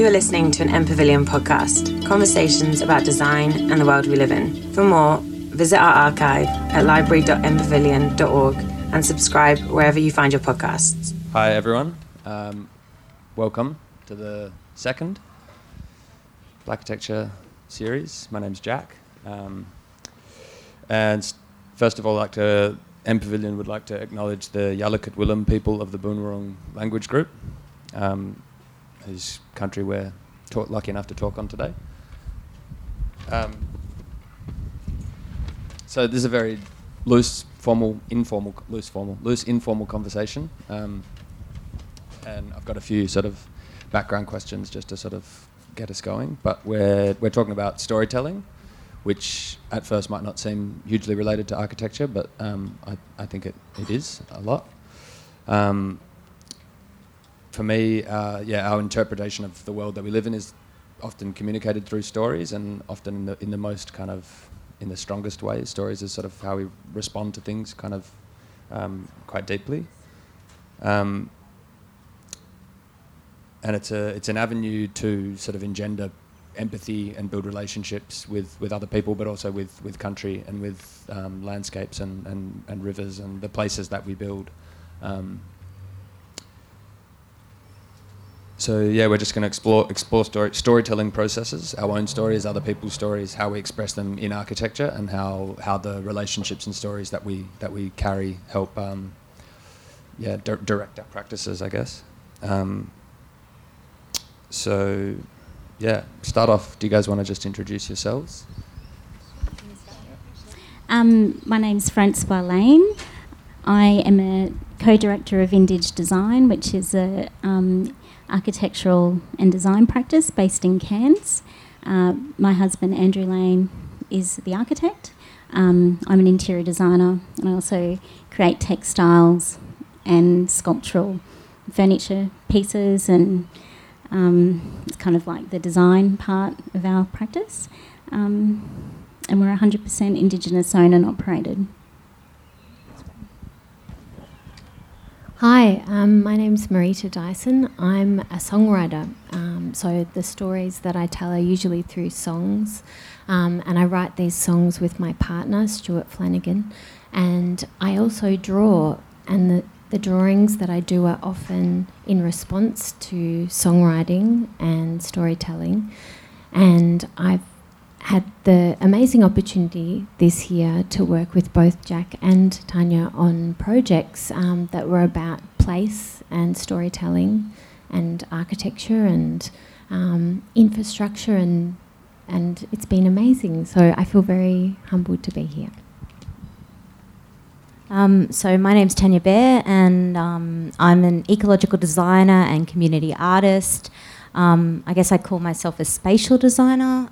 You are listening to an MPavilion podcast, conversations about design and the world we live in. For more, visit our archive at library.mpavilion.org and subscribe wherever you find your podcasts. Hi, everyone. Um, welcome to the second Black Architecture series. My name's Jack. Um, and first of all, I'd like to, MPavilion would like to acknowledge the Yalukit Willam people of the Boonwurrung language group, um, whose country we're lucky enough to talk on today. Um, so this is a very loose, formal, informal, loose, formal, loose, informal conversation. Um, and I've got a few sort of background questions just to sort of get us going. But we're, we're talking about storytelling, which at first might not seem hugely related to architecture, but um, I, I think it, it is a lot. Um, for me, uh, yeah, our interpretation of the world that we live in is often communicated through stories, and often in the in the most kind of in the strongest ways. Stories is sort of how we respond to things, kind of um, quite deeply. Um, and it's a it's an avenue to sort of engender empathy and build relationships with, with other people, but also with, with country and with um, landscapes and, and, and rivers and the places that we build. Um, so yeah, we're just going to explore explore story, storytelling processes, our own stories, other people's stories, how we express them in architecture, and how, how the relationships and stories that we that we carry help um, yeah di- direct our practices, I guess. Um, so yeah, start off. Do you guys want to just introduce yourselves? Um, my name's Francois Lane. I am a co-director of Vintage Design, which is a um, architectural and design practice based in Cairns. Uh, my husband Andrew Lane is the architect. Um, I'm an interior designer, and I also create textiles and sculptural furniture pieces and um, it's kind of like the design part of our practice. Um, and we're 100% Indigenous owned and operated. Hi, um, my name's Marita Dyson. I'm a songwriter. Um, so the stories that I tell are usually through songs. Um, and I write these songs with my partner, Stuart Flanagan. And I also draw. And the, the drawings that I do are often in response to songwriting and storytelling. And I've had the amazing opportunity this year to work with both Jack and Tanja on projects um, that were about place and storytelling and architecture and um, infrastructure and and it's been amazing. So I feel very humbled to be here. Um, so my name's Tanja Beer, and um, I'm an ecological designer and community artist. Um, I guess I call myself a spatial designer.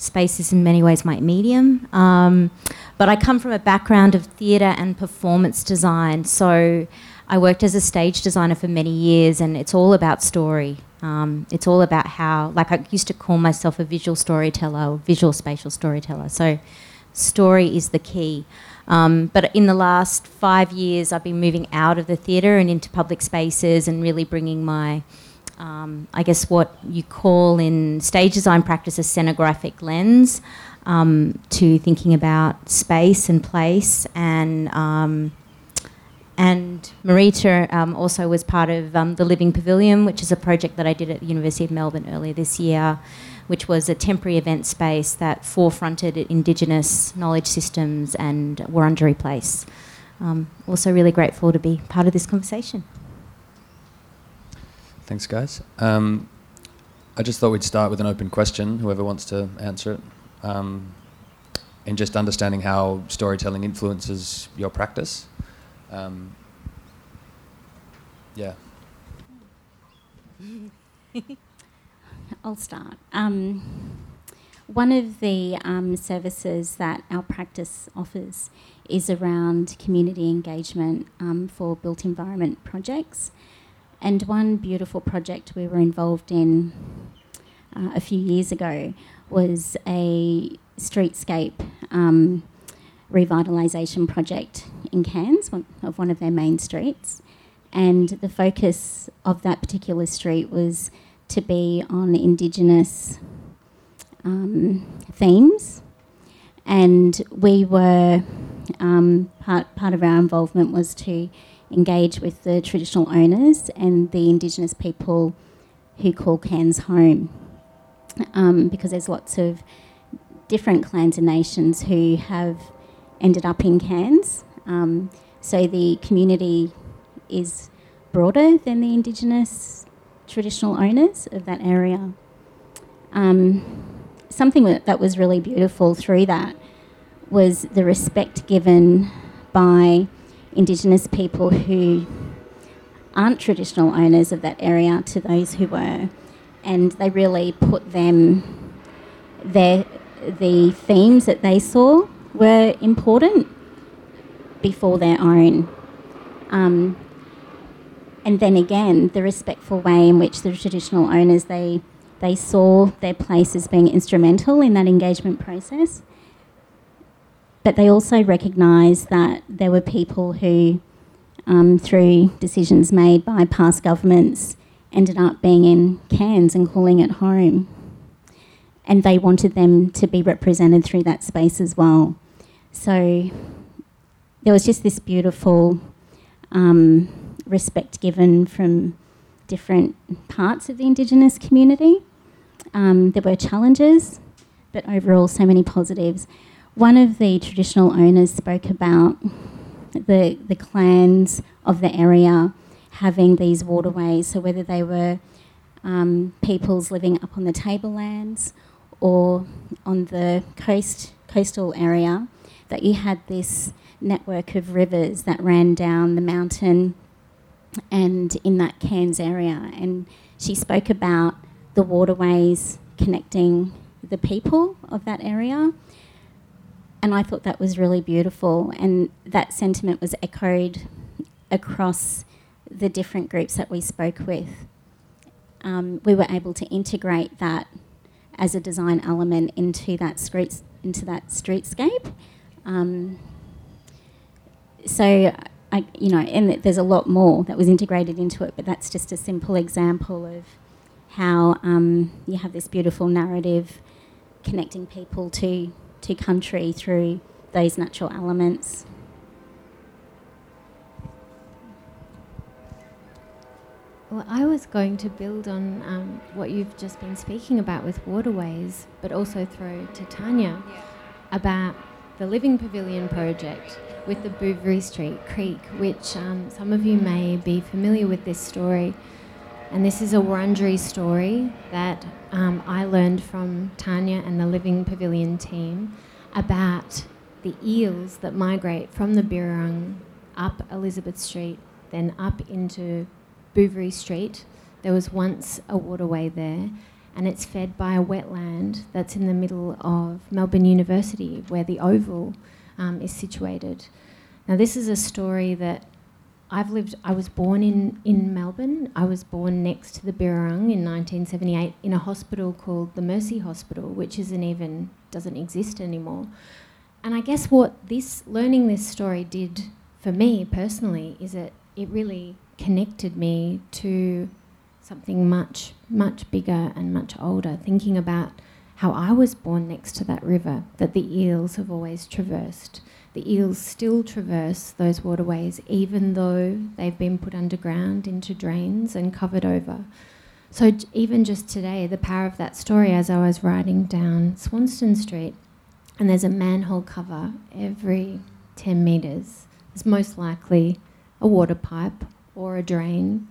Space is in many ways my medium, um, but I come from a background of theatre and performance design. So I worked as a stage designer for many years, and it's all about story. Um, it's all about how, like, I used to call myself a visual storyteller or visual spatial storyteller. So story is the key. Um, but in the last five years, I've been moving out of the theatre and into public spaces and really bringing my, um, I guess, what you call in stage design practice a scenographic lens um, to thinking about space and place. And um, and Marita um, also was part of um, the Living Pavilion, which is a project that I did at the University of Melbourne earlier this year which was a temporary event space that forefronted Indigenous knowledge systems and Wurundjeri Place. Um, also, really grateful to be part of this conversation. Thanks, guys. Um, I just thought we'd start with an open question, whoever wants to answer it, um, in just understanding how storytelling influences your practice. Um, yeah. I'll start. Um, one of the um, services that our practice offers is around community engagement um, for built environment projects. And one beautiful project we were involved in uh, a few years ago was a streetscape um, revitalisation project in Cairns, one, of one of their main streets. And the focus of that particular street was to be on Indigenous um, themes, and we were um, part part of our involvement was to engage with the traditional owners and the Indigenous people who call Cairns home, um, because there's lots of different clans and nations who have ended up in Cairns. Um, so the community is broader than the Indigenous traditional owners of that area. Um, something that was really beautiful through that was the respect given by Indigenous people who aren't traditional owners of that area to those who were, and they really put them their the themes that they saw were important before their own. Um, and then again, the respectful way in which the traditional owners they they saw their place as being instrumental in that engagement process. But they also recognised that there were people who, um, through decisions made by past governments, ended up being in Cairns and calling it home. And they wanted them to be represented through that space as well. So there was just this beautiful um, respect given from different parts of the Indigenous community. Um, there were challenges, but overall, so many positives. One of the traditional owners spoke about the, the clans of the area having these waterways, so whether they were um, peoples living up on the tablelands or on the coast coastal area, that you had this network of rivers that ran down the mountain and in that Cairns area. And she spoke about the waterways connecting the people of that area. And I thought that was really beautiful. And that sentiment was echoed across the different groups that we spoke with. Um, we were able to integrate that as a design element into that street, into that streetscape. Um, so, I, you know, and there's a lot more that was integrated into it, but that's just a simple example of how um, you have this beautiful narrative connecting people to, to country through those natural elements. Well, I was going to build on um, what you've just been speaking about with waterways, but also throw to Tanja yeah. about the Living Pavilion project with the Bouverie Street Creek, which um, some of you may be familiar with this story. And this is a Wurundjeri story that um, I learned from Tanja and the Living Pavilion team about the eels that migrate from the Birrarung up Elizabeth Street, then up into Bouverie Street. There was once a waterway there, and it's fed by a wetland that's in the middle of Melbourne University, where the Oval um, is situated. Now, this is a story that I've lived, I was born in, in Melbourne. I was born next to the Birrarung in 1978 in a hospital called the Mercy Hospital, which isn't even, doesn't exist anymore. And I guess what this, learning this story did for me personally is that it really connected me to something much, much bigger and much older, thinking about how I was born next to that river that the eels have always traversed the eels still traverse those waterways even though they've been put underground into drains and covered over. So, even just today, the power of that story as I was riding down Swanston Street, and there's a manhole cover every 10 metres, it's most likely a water pipe or a drain.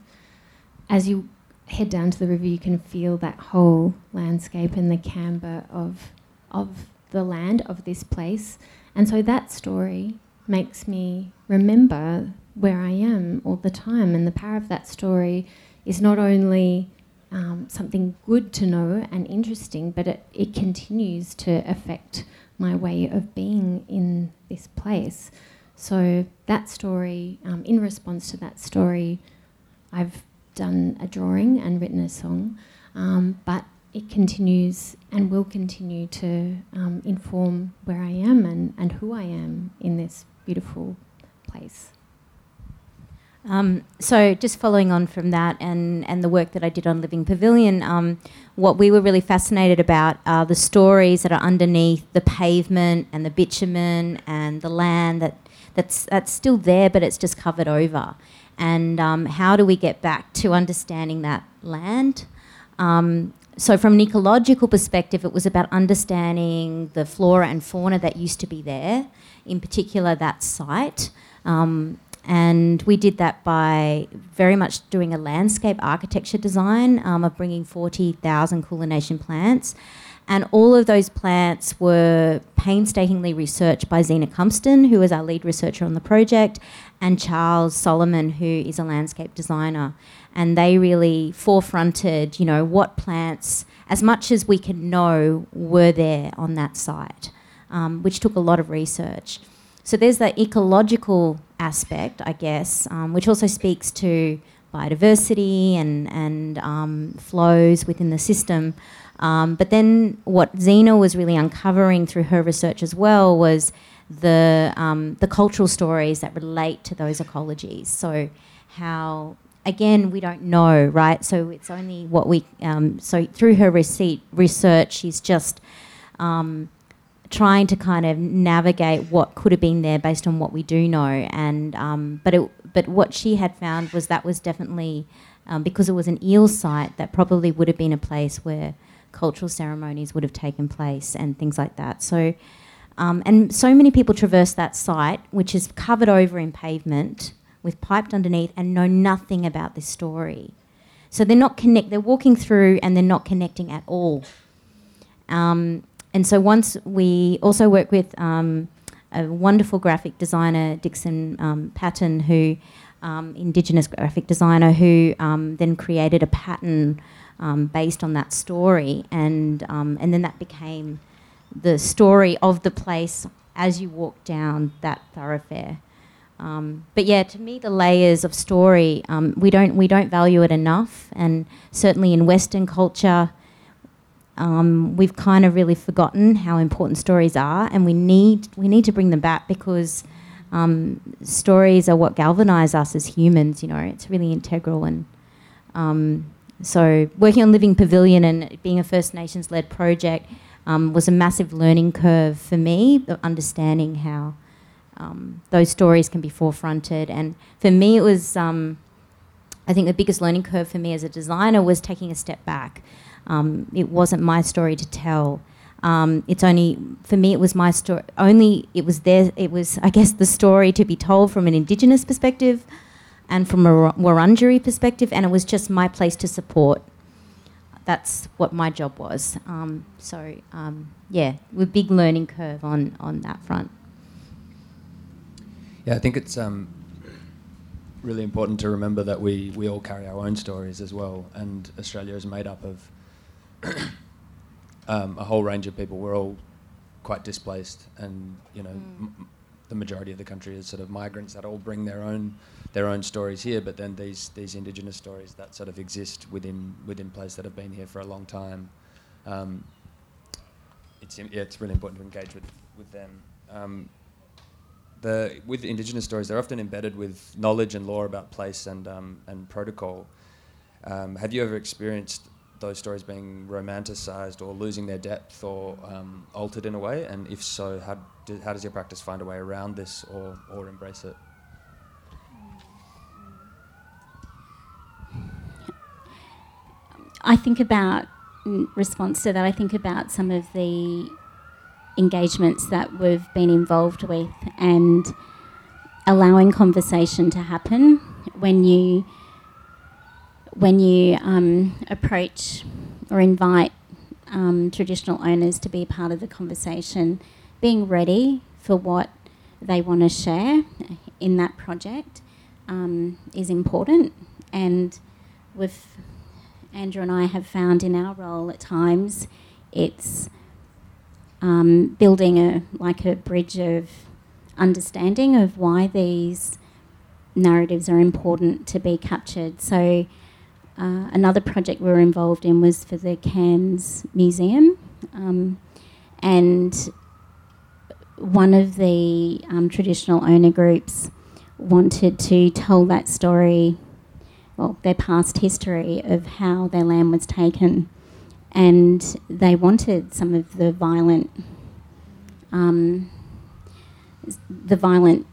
As you head down to the river, you can feel that whole landscape and the camber of, of the land of this place and so that story makes me remember where I am all the time. And the power of that story is not only um, something good to know and interesting, but it, it continues to affect my way of being in this place. So, that story, um, in response to that story, I've done a drawing and written a song. Um, but it continues and will continue to um, inform where I am and, and who I am in this beautiful place. Um, so just following on from that and, and the work that I did on Living Pavilion, um, what we were really fascinated about are the stories that are underneath the pavement and the bitumen and the land that, that's, that's still there but it's just covered over. And um, how do we get back to understanding that land? So from an ecological perspective, it was about understanding the flora and fauna that used to be there, in particular that site. Um, and we did that by very much doing a landscape architecture design um, of bringing 40,000 Kulin Nation plants. And all of those plants were painstakingly researched by Zena Cumpston, who is our lead researcher on the project, and Charles Solomon, who is a landscape designer. And they really forefronted, you know, what plants, as much as we can know, were there on that site, um, which took a lot of research. So there's that ecological aspect, I guess, um, which also speaks to biodiversity and, and um, flows within the system. Um, but then what Zena was really uncovering through her research as well was the, um, the cultural stories that relate to those ecologies. So how again, we don't know, right? So it's only what we. Um, so through her receipt research, she's just um, trying to kind of navigate what could have been there based on what we do know. And um, but it, but what she had found was that was definitely um, because it was an eel site that probably would have been a place where cultural ceremonies would have taken place and things like that. So. Um, and so many people traverse that site, which is covered over in pavement with piped underneath, and know nothing about this story. So they're not connect. They're walking through and they're not connecting at all. Um, and so once we also work with um, a wonderful graphic designer, Dixon um, Patten, who um, Indigenous graphic designer, who um, then created a pattern um, based on that story, and and then that became the story of the place as you walk down that thoroughfare. Um, but yeah, to me, the layers of story um, we don't we don't value it enough, and certainly in Western culture, um, we've kind of really forgotten how important stories are, and we need we need to bring them back because um, stories are what galvanise us as humans. You know, it's really integral, and um, so working on Living Pavilion and being a First Nations led project um, was a massive learning curve for me, understanding how um, those stories can be forefronted. And for me, it was. Um, I think the biggest learning curve for me as a designer was taking a step back um, it wasn't my story to tell. Um, it's only for me. It was my story. Only it was there. It was, I guess, the story to be told from an Indigenous perspective, and from a Wurundjeri perspective, and it was just my place to support. That's what my job was. Um, so um, yeah, with big learning curve on on that front. Yeah, I think it's um, really important to remember that we, we all carry our own stories as well, and Australia is made up of um, a whole range of people. We're all quite displaced, and you know, mm. m- the majority of the country is sort of migrants that all bring their own their own stories here. But then these these indigenous stories that sort of exist within within places that have been here for a long time. Um, it's yeah, it's really important to engage with with them. Um, the with indigenous stories, they're often embedded with knowledge and lore about place and um, and protocol. Um, have you ever experienced those stories being romanticized or losing their depth or um, altered in a way? And if so, how, do, how does your practice find a way around this or, or embrace it? I think about, in response to that, I think about some of the engagements that we've been involved with and allowing conversation to happen when you when you um, approach or invite um, traditional owners to be part of the conversation, being ready for what they want to share in that project um, is important. And with Andrew and I have found in our role at times, it's um, building a like a bridge of understanding of why these narratives are important to be captured. So uh, another project we were involved in was for the Cairns Museum, um, and one of the um, traditional owner groups wanted to tell that story, well, their past history of how their land was taken, and they wanted some of the violent, um, the violent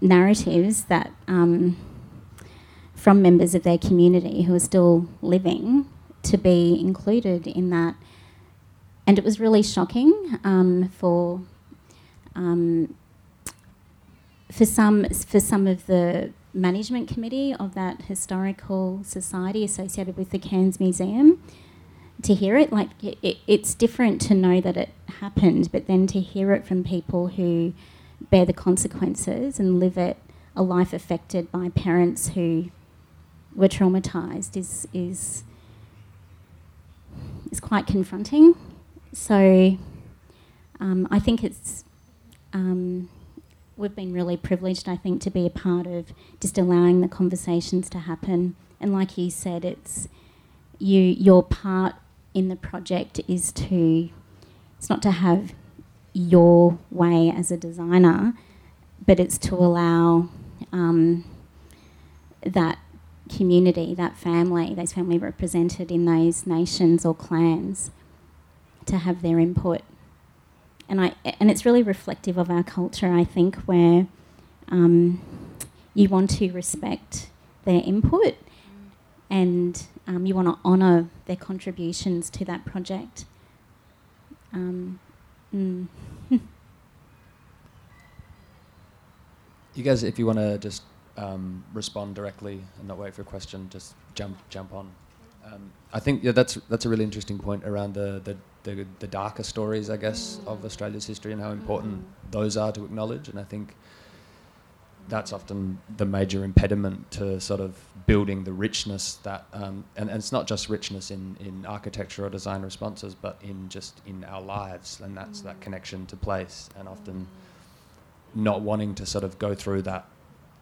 narratives that um, from members of their community who are still living to be included in that. And it was really shocking um, for um, for some for some of the management committee of that historical society associated with the Cairns Museum to hear it like it, it, it's different to know that it happened but then to hear it from people who bear the consequences and live it a life affected by parents who were traumatized is is is quite confronting so um, I think it's um, we've been really privileged, I think, to be a part of just allowing the conversations to happen. And like you said, it's you. Your part in the project is to. It's not to have your way as a designer, but it's to allow um, that community, that family, those family represented in those nations or clans, to have their input and I and it's really reflective of our culture. I think where um, you want to respect their input and um, you want to honour their contributions to that project. Um, mm. you guys, if you want to just um, respond directly and not wait for a question, just jump jump on. Um, I think yeah, that's that's a really interesting point around the, the the, the darker stories, I guess, of Australia's history and how important those are to acknowledge. And I think that's often the major impediment to sort of building the richness that, um, and, and, it's not just richness in, in architecture or design responses, but in just in our lives, and that's that connection to place, and often not wanting to sort of go through that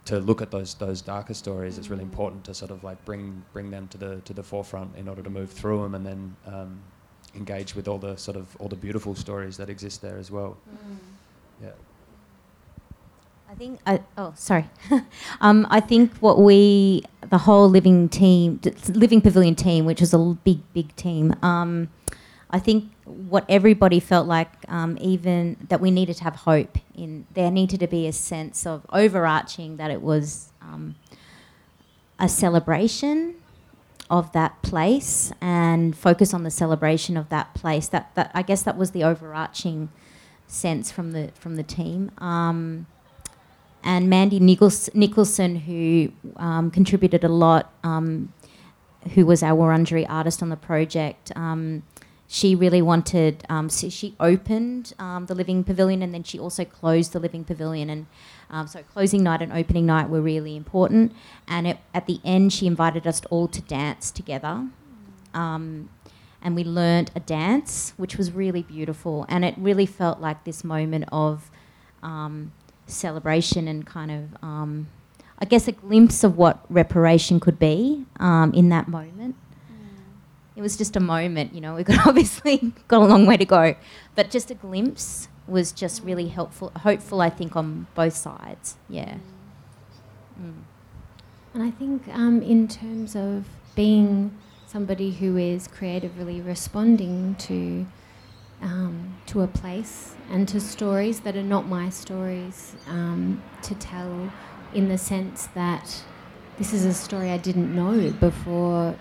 to look at those those darker stories. It's really important to sort of like bring bring them to the to the forefront in order to move through them, and then um, engage with all the sort of all the beautiful stories that exist there as well. Mm. Yeah. I think. I, oh, sorry. um, I think what we, the whole living team, living pavilion team, which was a big, big team. Um, I think what everybody felt like, um, even that we needed to have hope in. There needed to be a sense of overarching that it was um, a celebration of that place and focus on the celebration of that place. That, that I guess that was the overarching sense from the from the team. Um, and Mandy Nichols- Nicholson, who um, contributed a lot, um, who was our Wurundjeri artist on the project, um, she really wanted. Um, so she opened um, the Living Pavilion, and then she also closed the Living Pavilion, and um, so closing night and opening night were really important. And it, at the end, she invited us all to dance together. And we learned a dance, which was really beautiful. And it really felt like this moment of celebration and kind of, um, I guess, a glimpse of what reparation could be um, in that moment. It was just a moment, you know. We got obviously got a long way to go, but just a glimpse was just really helpful, hopeful, I think, on both sides. Yeah. Mm. And I think um, in terms of being somebody who is creatively responding to um, to a place and to stories that are not my stories um, to tell, in the sense that this is a story I didn't know before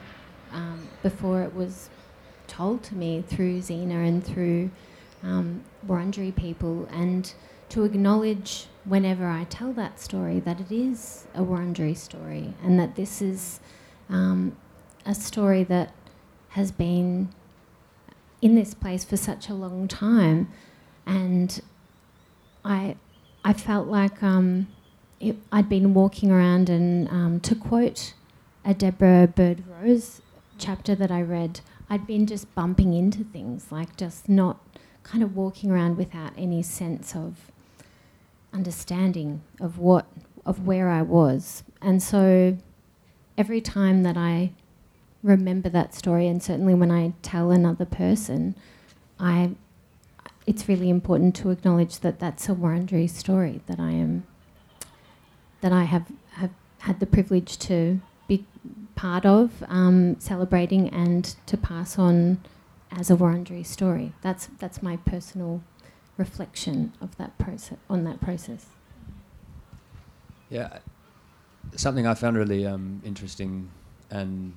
um, before it was told to me through Zena and through um, Wurundjeri people, and to acknowledge whenever I tell that story that it is a Wurundjeri story, and that this is um, a story that has been in this place for such a long time, and I I felt like um, it, I'd been walking around, and um, to quote a Deborah Bird Rose chapter that I read, I'd been just bumping into things, like just not kind of walking around without any sense of understanding of what of where I was. And so every time that I remember that story and certainly when I tell another person, I it's really important to acknowledge that that's a Wurundjeri story that I am that I have, have had the privilege to be part of, um, celebrating and to pass on as a Wurundjeri story. That's that's my personal reflection of that process on that process. Yeah, something I found really um, interesting and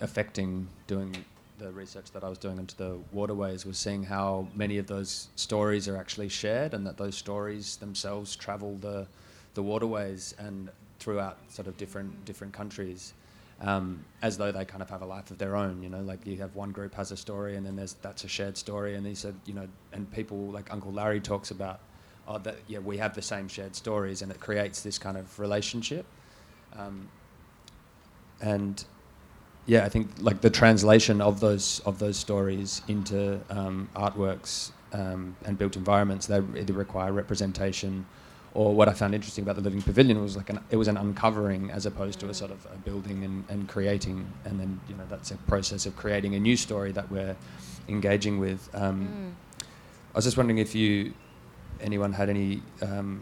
affecting doing the research that I was doing into the waterways was seeing how many of those stories are actually shared, and that those stories themselves travel the the waterways and throughout sort of different different countries. Um, as though they kind of have a life of their own, you know, like you have one group has a story and then there's that's a shared story, and he said, you know, and people like Uncle Larry talks about, oh, that yeah, we have the same shared stories, and it creates this kind of relationship, um, and yeah, I think like the translation of those of those stories into um, artworks um, and built environments, they either require representation, or what I found interesting about the Living Pavilion was like an, it was an uncovering as opposed to a sort of a building and, and creating, and then you know that's a process of creating a new story that we're engaging with. Um, Mm. I was just wondering if you anyone had any um,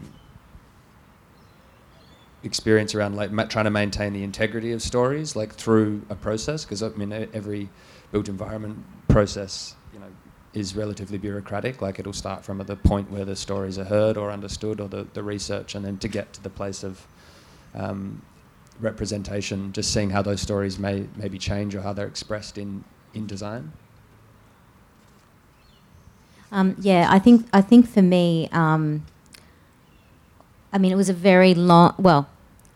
experience around like ma- trying to maintain the integrity of stories like through a process because I mean every built environment process you know is relatively bureaucratic like it'll start from the point where the stories are heard or understood or the, the research and then to get to the place of um, representation just seeing how those stories may maybe change or how they're expressed in in design Um, yeah, I think I think for me, um, I mean, it was a very long. Well,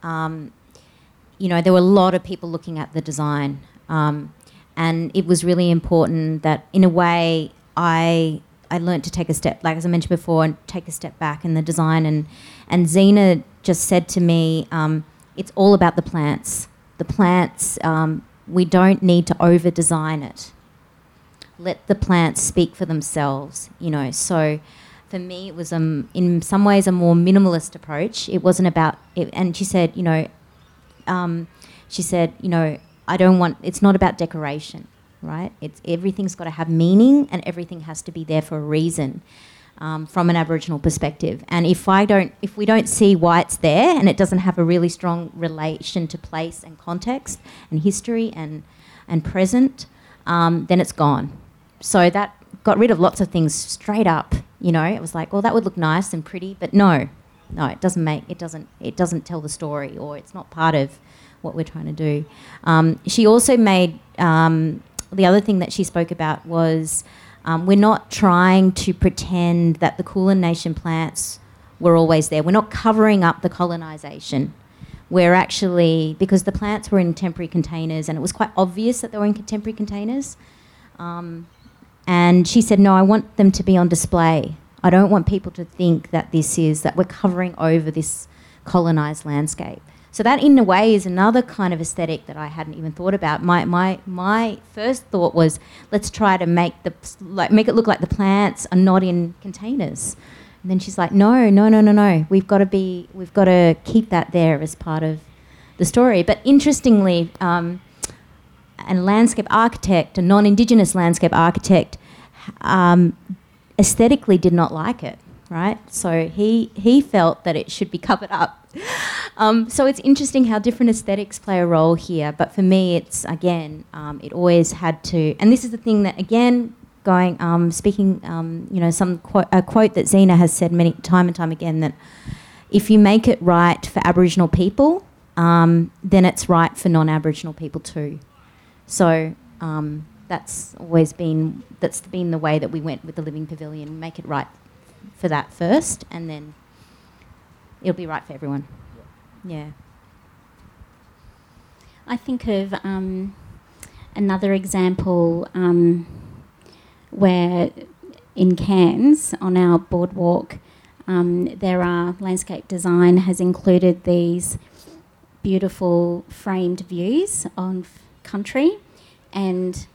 um, you know, there were a lot of people looking at the design, um, and it was really important that, in a way, I I learned to take a step, like as I mentioned before, and take a step back in the design. And and Zena just said to me, um, it's all about the plants. The plants. Um, we don't need to over design it let the plants speak for themselves, you know. So for me, it was um, in some ways a more minimalist approach. It wasn't about, it, and she said, you know, um, she said, you know, I don't want, it's not about decoration, right? It's everything's got to have meaning and everything has to be there for a reason. Um, from an Aboriginal perspective, and if I don't, if we don't see why it's there, and it doesn't have a really strong relation to place and context and history and and present, um, then it's gone. So that got rid of lots of things straight up. You know, it was like, well, that would look nice and pretty, but no, no, it doesn't make it doesn't it doesn't tell the story, or it's not part of what we're trying to do. Um, she also made um, the other thing that she spoke about was um, we're not trying to pretend that the Kulin Nation plants were always there. We're not covering up the colonisation. We're actually because the plants were in temporary containers, and it was quite obvious that they were in temporary containers. Um, and she said, No, I want them to be on display. I don't want people to think that this is, that we're covering over this colonised landscape. So that, in a way, is another kind of aesthetic that I hadn't even thought about. My, my, my first thought was, let's try to make, the, like, make it look like the plants are not in containers. And then she's like, no, no, no, no, no. We've got to be, we've got to keep that there as part of the story. But interestingly, um, a landscape architect, a non-indigenous landscape architect, um, aesthetically did not like it. Right, so he he felt that it should be covered up. Um, so it's interesting how different aesthetics play a role here. But for me, it's again, um, it always had to. And this is the thing that again, going um, speaking, um, you know, some quote, a quote that Zena has said many time and time again that if you make it right for Aboriginal people, um, then it's right for non-Aboriginal people too. So um, that's always been that's been the way that we went with the Living Pavilion. Make it right for that first, and then it'll be right for everyone. Yeah. I think of um, another example um, where in Cairns on our boardwalk, um, there are landscape design has included these beautiful framed views of country, and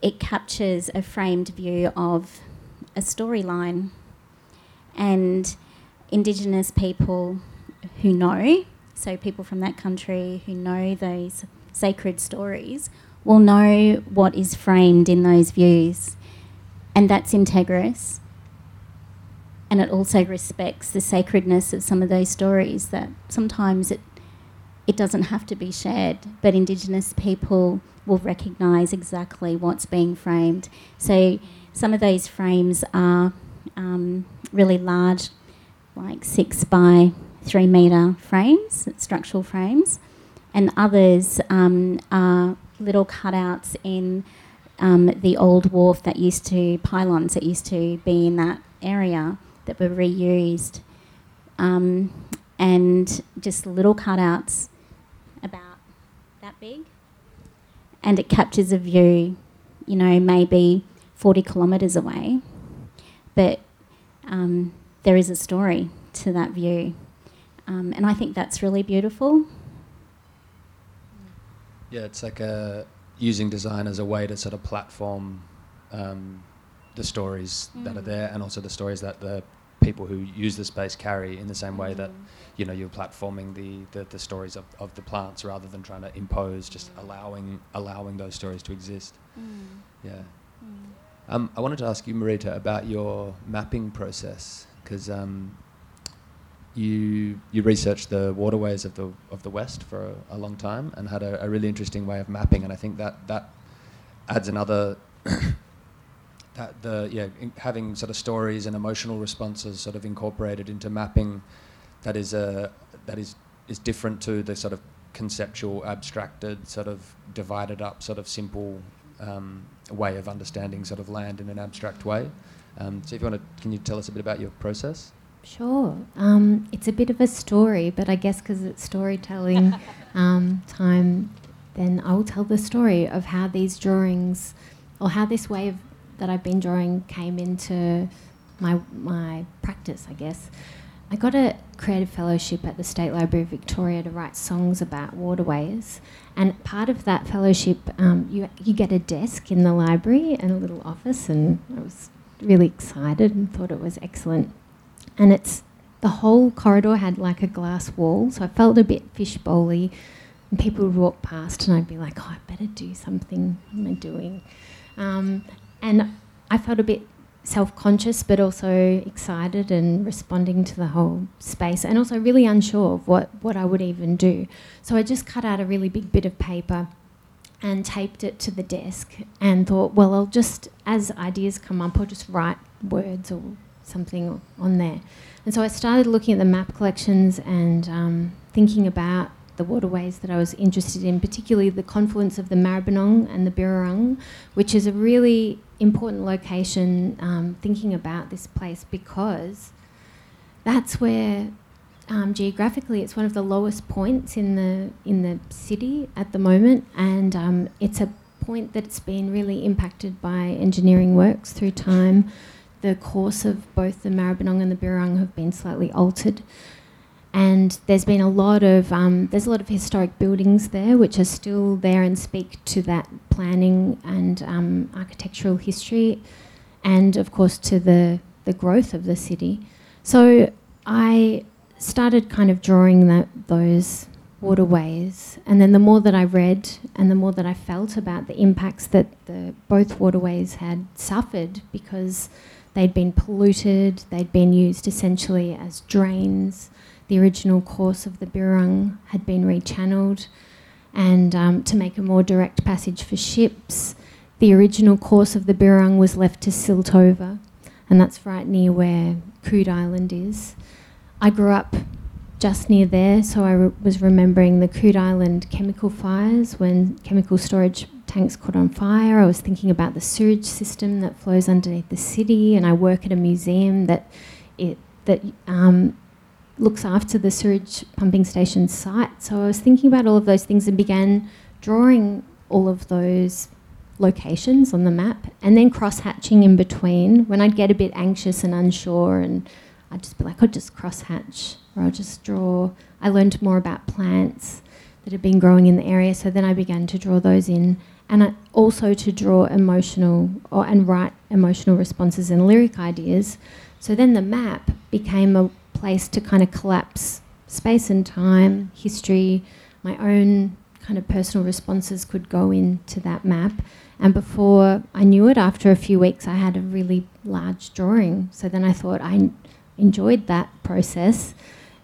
it captures a framed view of a storyline. And Indigenous people who know, so people from that country who know those sacred stories, will know what is framed in those views. And that's integrous. and it also respects the sacredness of some of those stories that sometimes it it doesn't have to be shared, but Indigenous people will recognise exactly what's being framed. So some of those frames are um, really large, like six by three metre frames, structural frames, and others um, are little cutouts in um, the old wharf that used to, pylons that used to be in that area that were reused. Um, and just little cutouts big. And it captures a view, you know, maybe 40 kilometres away. But um, there is a story to that view. Um, and I think that's really beautiful. Yeah, it's like a, using design as a way to sort of platform um, the stories mm. that are mm. there and also the stories that the people who use the space carry in the same way mm. that you know you're platforming the, the, the, stories of, of the plants rather than trying to impose just allowing allowing those stories to exist mm. yeah mm. um, I wanted to ask you Marita about your mapping process because um, you you researched the waterways of the of the West for a, a long time and had a, a, really interesting way of mapping, and I think that that adds another. that the yeah having sort of stories and emotional responses sort of incorporated into mapping that is a that is is different to the sort of conceptual abstracted sort of divided up sort of simple um, way of understanding sort of land in an abstract way um, so if you want to can you tell us a bit about your process Sure. Um, it's a bit of a story, but I guess because it's storytelling um, time, then I will tell the story of how these drawings, or how this way of, that I've been drawing came into my my practice. I guess I got a creative fellowship at the State Library of Victoria to write songs about waterways, and part of that fellowship, um, you you get a desk in the library and a little office, and I was really excited and thought it was excellent and it's the whole corridor had like a glass wall, so I felt a bit fishbowly. And people would walk past, and I'd be like, "Oh, I better do something. What am I doing?" Um, and I felt a bit self-conscious, but also excited and responding to the whole space, and also really unsure of what what I would even do. So I just cut out a really big bit of paper and taped it to the desk, and thought, "Well, I'll just as ideas come up, I'll just write words or something on there. And so I started looking at the map collections and um, thinking about the waterways that I was interested in, particularly the confluence of the Maribyrnong and the Birrarung, which is a really important location um, thinking about this place because that's where um, geographically it's one of the lowest points in the in the city at the moment, and um, it's a point that's been really impacted by engineering works through time the course of both the Maribyrnong and the Birrarung have been slightly altered. And there's been a lot of um, there's a lot of historic buildings there which are still there and speak to that planning and um, architectural history, and of course to the the growth of the city. So I started kind of drawing that those waterways, and then the more that I read and the more that I felt about the impacts that the both waterways had suffered because They'd been polluted, they'd been used essentially as drains. The original course of the Birrarung had been rechanneled, and um, to make a more direct passage for ships, the original course of the Birrarung was left to silt over, and that's right near where Coode Island is. I grew up just near there, so I re- was remembering the Coode Island chemical fires when chemical storage tanks caught on fire. I was thinking about the sewage system that flows underneath the city, and I work at a museum that it that um, looks after the sewage pumping station site. So I was thinking about all of those things and began drawing all of those locations on the map, and then cross hatching in between when I'd get a bit anxious and unsure, and I'd just be like, I'll just cross hatch, or I'll just draw. I learned more about plants that had been growing in the area, so then I began to draw those in and also to draw emotional or, and write emotional responses and lyric ideas. So then the map became a place to kind of collapse space and time, history, my own kind of personal responses could go into that map. And before I knew it, after a few weeks, I had a really large drawing. So then I thought, I, enjoyed that process,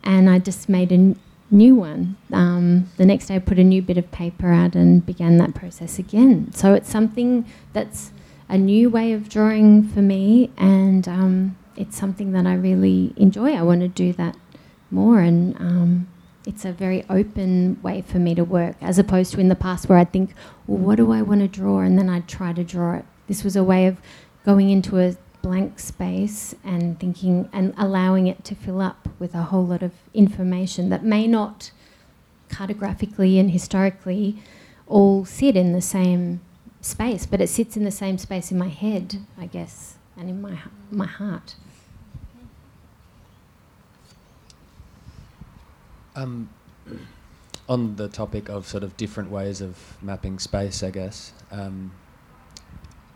and I just made a n- new one. Um, the next day, I put a new bit of paper out and began that process again. So it's something that's a new way of drawing for me, and um, it's something that I really enjoy. I want to do that more, and um, it's a very open way for me to work, as opposed to in the past where I'd think, well, what do I want to draw, and then I'd try to draw it. This was a way of going into a blank space and thinking and allowing it to fill up with a whole lot of information that may not cartographically and historically all sit in the same space, but it sits in the same space in my head, I guess, and in my my heart. Um, on the topic of sort of different ways of mapping space, I guess. Um,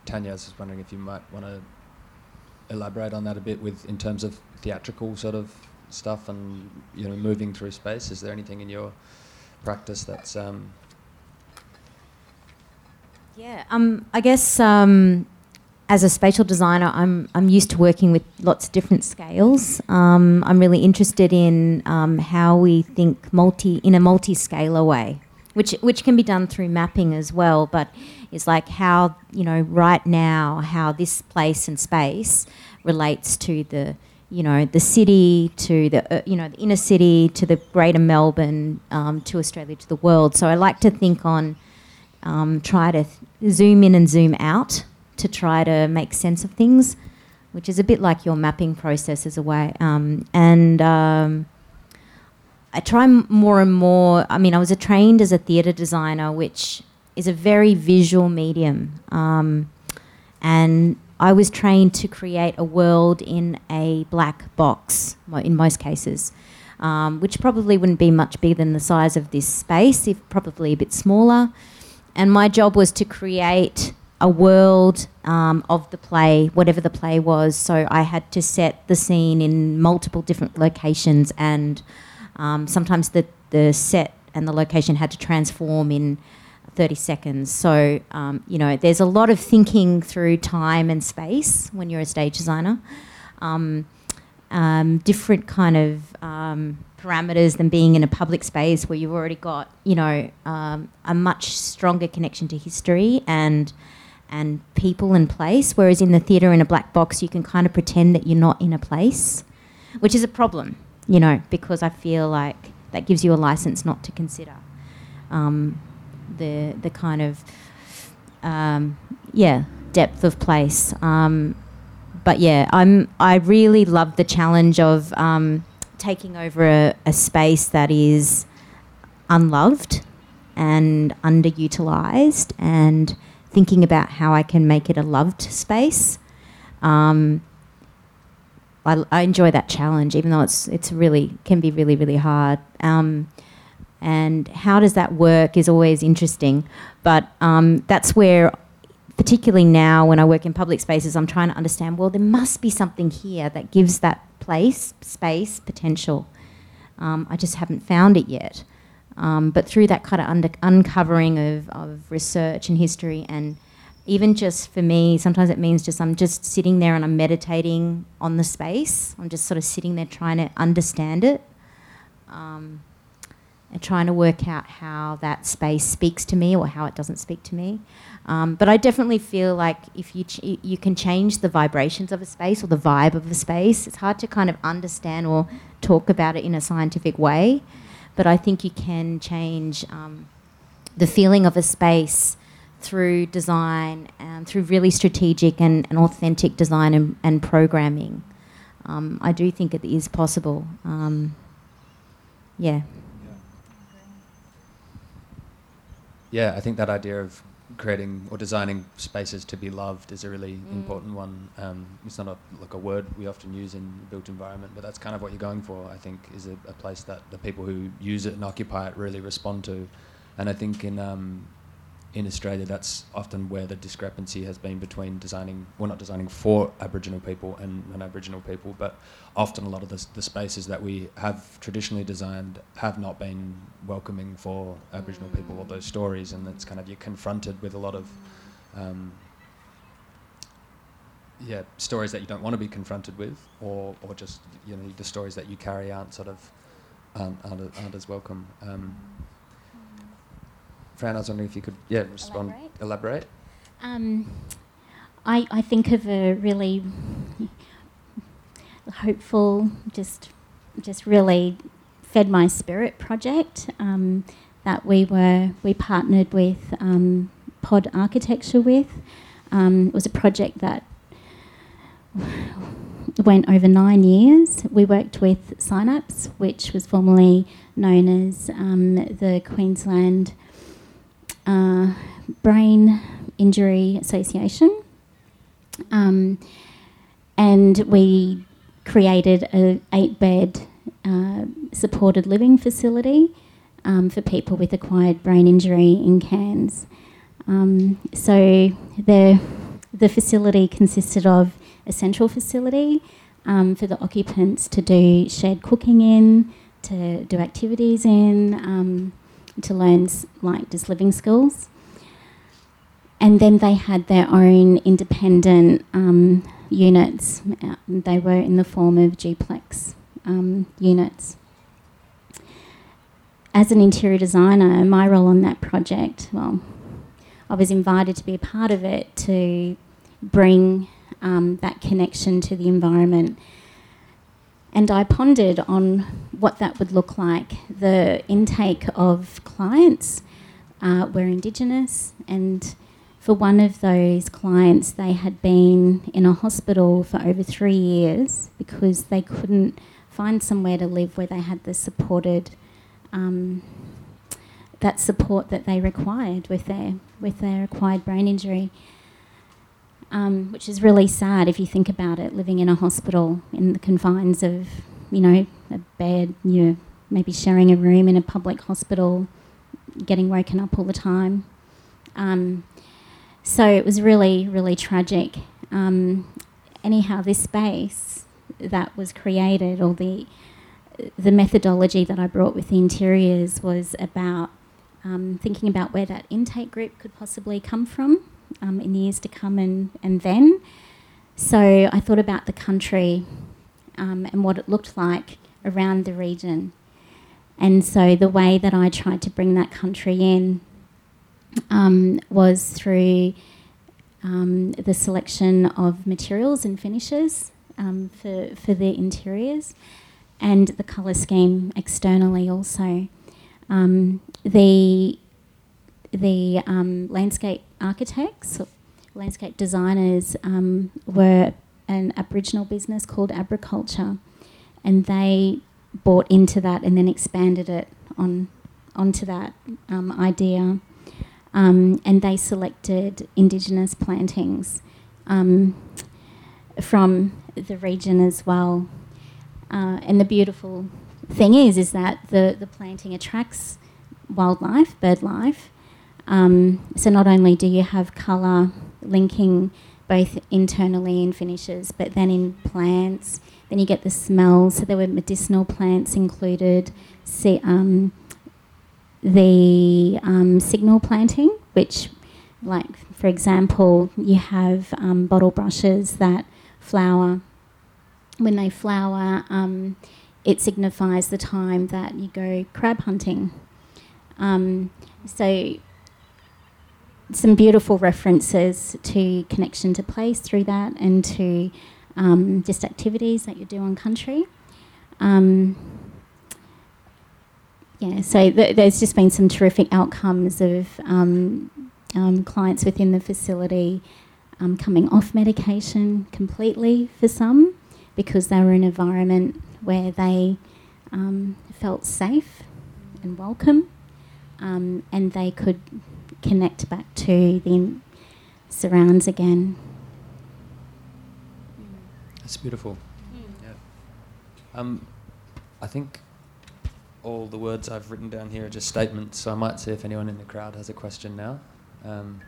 Tanja, I was just wondering if you might want to elaborate on that a bit with in terms of theatrical sort of stuff and you know moving through space. Is there anything in your practice that's um, Yeah, um, I guess um, as a spatial designer, I'm I'm used to working with lots of different scales. Um, I'm really interested in um, how we think multi in a multi-scalar way, which which can be done through mapping as well. But it's like how you know right now how this place and space relates to the you know the city to the uh, you know the inner city to the greater Melbourne um, to Australia to the world. So I like to think on um, try to th- zoom in and zoom out to try to make sense of things, which is a bit like your mapping process as a way. Um, and um, I try more and more. I mean, I was trained as a theatre designer, which is a very visual medium, um, and I was trained to create a world in a black box in most cases. Um, which probably wouldn't be much bigger than the size of this space, if probably a bit smaller and my job was to create a world um, of the play, whatever the play was. So I had to set the scene in multiple different locations, and um, sometimes the, the set and the location had to transform in 30 seconds. So, um, you know, there's a lot of thinking through time and space when you're a stage designer. Um, um, different kind of um, parameters than being in a public space where you've already got, you know, a much stronger connection to history and and people and place. Whereas in the theatre, in a black box, you can kind of pretend that you're not in a place, which is a problem, you know, because I feel like that gives you a license not to consider um, the the kind of um, yeah depth of place. Um, but yeah, I'm I really love the challenge of um, taking over a, a space that is unloved and underutilized and thinking about how I can make it a loved space. Um, I, I enjoy that challenge, even though it's it's really can be really really hard. Um, and how does that work is always interesting, but um, that's where, particularly now when I work in public spaces, I'm trying to understand. Well, there must be something here that gives that place space potential. Um, I just haven't found it yet. Um, but through that kind of under, uncovering of, of research and history, and even just for me, sometimes it means just I'm just sitting there and I'm meditating on the space. I'm just sort of sitting there trying to understand it um, and trying to work out how that space speaks to me or how it doesn't speak to me. Um, but I definitely feel like if you ch- you can change the vibrations of a space or the vibe of a space, it's hard to kind of understand or talk about it in a scientific way but I think you can change um, the feeling of a space through design and through really strategic and, and authentic design and, and programming. Um, I do think it is possible. Um, yeah. Yeah, I think that idea of creating or designing spaces to be loved is a really Mm. important one. Um, it's not a, like a word we often use in the built environment, but that's kind of what you're going for. I think is a, a place that the people who use it and occupy it really respond to, and I think in um, in Australia that's often where the discrepancy has been between designing, well, not designing for Aboriginal people and non-Aboriginal people, but often a lot of the, the spaces that we have traditionally designed have not been welcoming for Aboriginal people or those stories, and it's kind of you're confronted with a lot of, um, yeah stories that you don't want to be confronted with, or or just you know the stories that you carry aren't sort of aren't, aren't, aren't as welcome. Um, Fran, I was wondering if you could yeah respond Elaborate? elaborate. Um, I, I think of a really hopeful, just just really fed my spirit project um, that we were we partnered with um, Pod Architecture with. Um, it was a project that went over nine years. We worked with Synapse, which was formerly known as um, the Queensland uh, Brain Injury Association. Um, and we created a eight bed uh, supported living facility um, for people with acquired brain injury in Cairns. Um, so the the facility consisted of a central facility um, for the occupants to do shared cooking in, to do activities in, um, to learn like just living skills. And then they had their own independent um, units. Uh, They were in the form of duplex um, units. As an interior designer, my role on that project, well, I was invited to be a part of it to bring um, that connection to the environment. And I pondered on what that would look like. The intake of clients uh, were Indigenous, and for one of those clients, they had been in a hospital for over three years because they couldn't find somewhere to live where they had the supported um, that support that they required with their with their acquired brain injury. Um, which is really sad if you think about it, living in a hospital in the confines of, you know, a bed, you're maybe sharing a room in a public hospital, getting woken up all the time. Um, so it was really, really tragic. Um, anyhow, this space that was created, or the the methodology that I brought with the interiors, was about um, thinking about where that intake group could possibly come from um, in the years to come and, and then. So I thought about the country um, and what it looked like around the region. And so the way that I tried to bring that country in um, was through um, the selection of materials and finishes um, for, for the interiors and the colour scheme externally also. Um, the the um, landscape architects, landscape designers, um, were an Aboriginal business called Agriculture, and they bought into that and then expanded it on onto that um, idea. Um, and they selected Indigenous plantings um, from the region as well. Uh, and the beautiful thing is, is that the, the planting attracts wildlife, bird life. Um, so not only do you have colour linking both internally in finishes, but then in plants, then you get the smells. So there were medicinal plants included. See, um, the um, signal planting, which, like for example, you have um, bottle brushes that flower. When they flower, um, it signifies the time that you go crab hunting. Um, so some beautiful references to connection to place through that and to um, just activities that you do on country. Um, yeah, so th- there's just been some terrific outcomes of um, um, clients within the facility um, coming off medication completely for some because they were in an environment where they felt safe and welcome and they could connect back to the surrounds again. That's beautiful. Yeah. Um, I think all the words I've written down here are just statements, so I might see if anyone in the crowd has a question now. Um,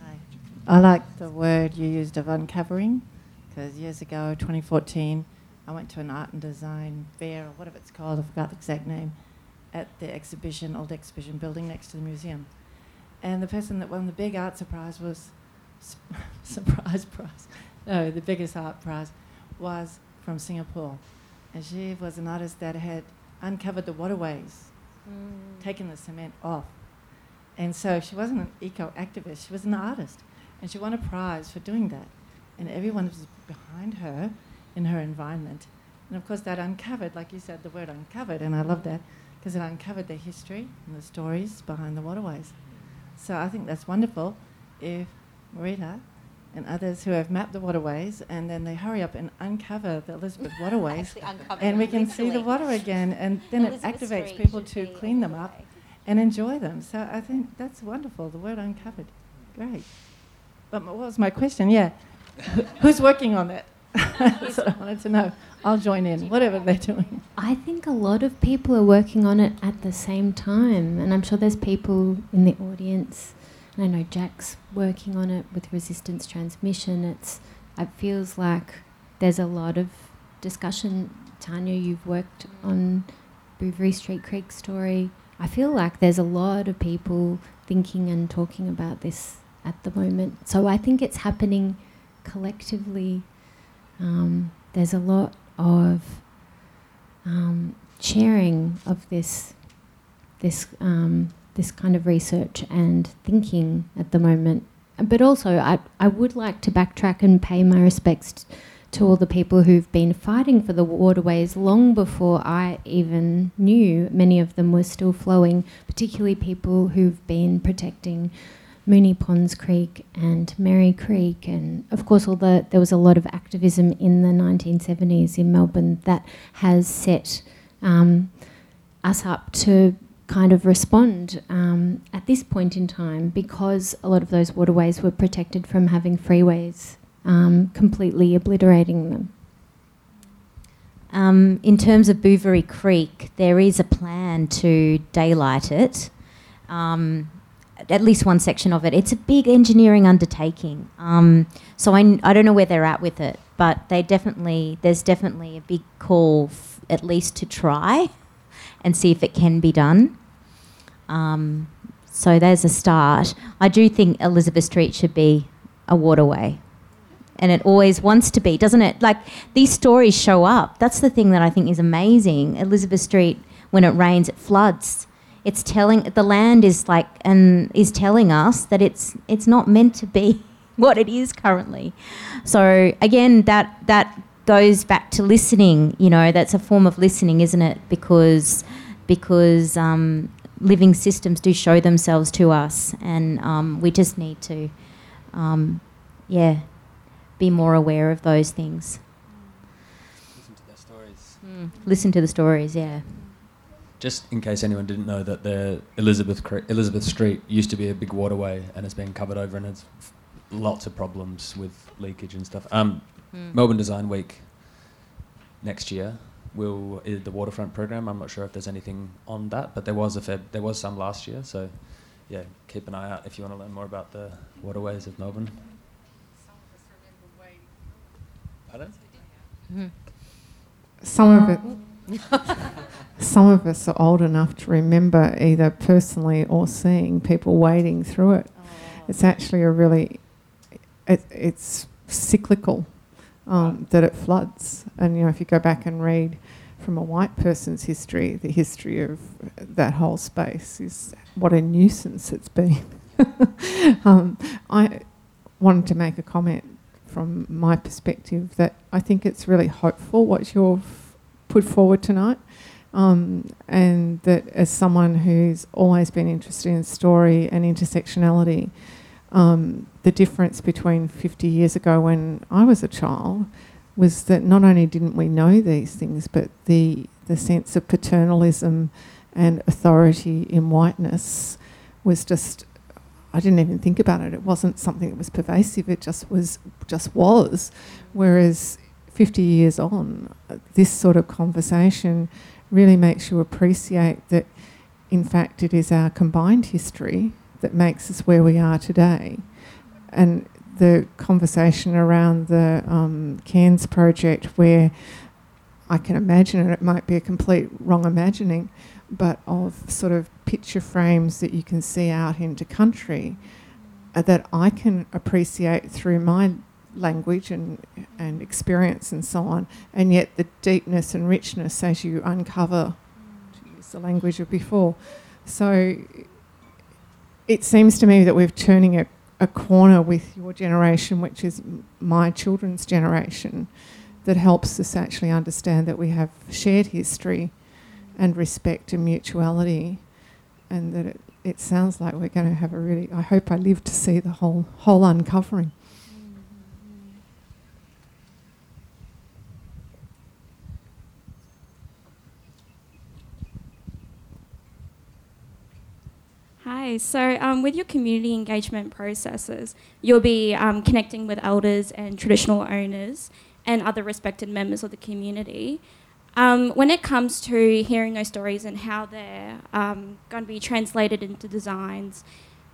Hi. I like the word you used of uncovering because years ago, 2014, I went to an art and design fair or whatever it's called, I forgot the exact name, at the exhibition, old exhibition building next to the museum. And the person that won the big art surprise was, surprise prize, no, the biggest art prize was from Singapore. And she was an artist that had uncovered the waterways, mm. taken the cement off. And so she wasn't an eco activist, she was an artist. And she won a prize for doing that. And everyone was behind her in her environment. And of course, that uncovered, like you said, the word uncovered, and I love that because it uncovered the history and the stories behind the waterways. So I think that's wonderful if Marita and others who have mapped the waterways and then they hurry up and uncover the Elizabeth waterways and we can see the water again and then Elizabeth it activates Street people to clean them up and enjoy them. So I think that's wonderful, the word uncovered. Great. But what was my question? Yeah. Who's working on that? That's what I wanted to know. I'll join in, whatever they're doing. I think a lot of people are working on it at the same time, and I'm sure there's people in the audience. I know Jack's working on it with resistance transmission. It's it feels like there's a lot of discussion. Tanja, you've worked on Bouverie Street Creek story. I feel like there's a lot of people thinking and talking about this at the moment. So I think it's happening collectively. Um, there's a lot of um, sharing of this this um, this kind of research and thinking at the moment. But also, I, I would like to backtrack and pay my respects to all the people who've been fighting for the waterways long before I even knew many of them were still flowing, particularly people who've been protecting Moonee Ponds Creek and Merri Creek, and of course, all the, there was a lot of activism in the 1970s in Melbourne that has set um, us up to kind of respond um, at this point in time because a lot of those waterways were protected from having freeways um, completely obliterating them. Um, in terms of Bouverie Creek, there is a plan to daylight it. Um, at least one section of it. It's a big engineering undertaking. Um, so I, I don't know where they're at with it, but they definitely there's definitely a big call f- at least to try and see if it can be done. Um, so there's a start. I do think Elizabeth Street should be a waterway. And it always wants to be, doesn't it? Like these stories show up. That's the thing that I think is amazing. Elizabeth Street, when it rains, it floods. It's telling the land is like and is telling us that it's it's not meant to be what it is currently. So again, that that goes back to listening. You know, that's a form of listening, isn't it? Because because um, living systems do show themselves to us, and um, we just need to, um, yeah, be more aware of those things. Listen to their stories. Mm. Listen to the stories, yeah. Just in case anyone didn't know that the Elizabeth Elizabeth Street used to be a big waterway and it's been covered over and it's lots of problems with leakage and stuff. Um, mm. Melbourne Design Week next year will is the waterfront program. I'm not sure if there's anything on that, but there was a fair, there was some last year. So yeah, keep an eye out if you want to learn more about the waterways of Melbourne. Pardon? Mm-hmm. Some of it. some of us are old enough to remember either personally or seeing people wading through it. Oh. It's actually a really, it, it's cyclical um, that it floods. And you know, if you go back and read from a white person's history, the history of that whole space is what a nuisance it's been. um, I wanted to make a comment from my perspective that I think it's really hopeful what you've put forward tonight. Um, and that as someone who's always been interested in story and intersectionality, um, the difference between 50 years ago when I was a child was that not only didn't we know these things, but the, the sense of paternalism and authority in whiteness was just I didn't even think about it. It wasn't something that was pervasive. It just was just was. Whereas 50 years on, this sort of conversation really makes you appreciate that, in fact, it is our combined history that makes us where we are today. And the conversation around the um, Cairns project, where I can imagine, and it might be a complete wrong imagining, but of sort of picture frames that you can see out into country uh, that I can appreciate through my language and, and experience and so on, and yet the deepness and richness as you uncover, to use the language of before. So it seems to me that we're turning a, a corner with your generation, which is my children's generation, that helps us actually understand that we have shared history and respect and mutuality, and that it, it sounds like we're going to have a really. I hope I live to see the whole whole uncovering. Hi. So, um, with your community engagement processes, you'll be um, connecting with elders and traditional owners and other respected members of the community. Um, when it comes to hearing those stories and how they're um, going to be translated into designs,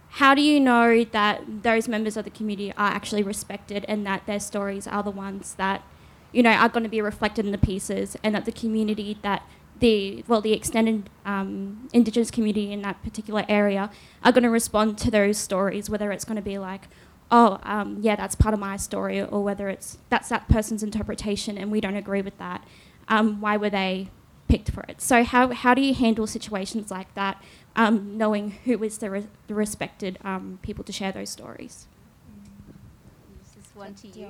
how do you know that those members of the community are actually respected and that their stories are the ones that, you know, are going to be reflected in the pieces and that the community that the well the extended um, indigenous community in that particular area are going to respond to those stories whether it's going to be like oh um, yeah that's part of my story or whether it's that's that person's interpretation and we don't agree with that um, why were they picked for it? So how, how do you handle situations like that um, knowing who is the, re- the respected um, people to share those stories one to you.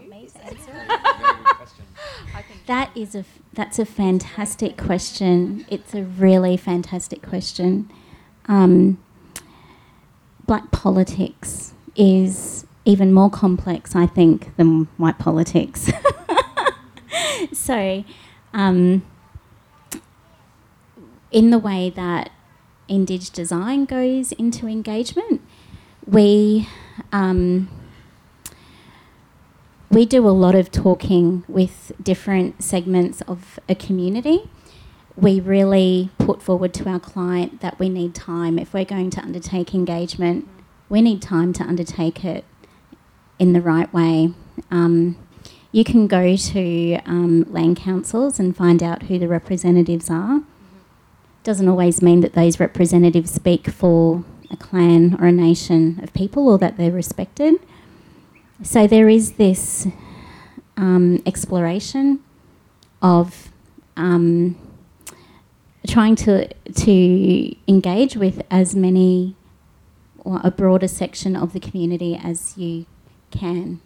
that is a that's a fantastic question. It's a really fantastic question. Um, black politics is even more complex, I think, than white politics. so, um, in the way that Indij design goes into engagement, we um, we do a lot of talking with different segments of a community. We really put forward to our client that we need time. If we're going to undertake engagement, we need time to undertake it in the right way. Um, you can go to um, land councils and find out who the representatives are. Doesn't always mean that those representatives speak for a clan or a nation of people or that they're respected. So there is this um, exploration of um, trying to to engage with as many or a broader section of the community as you can.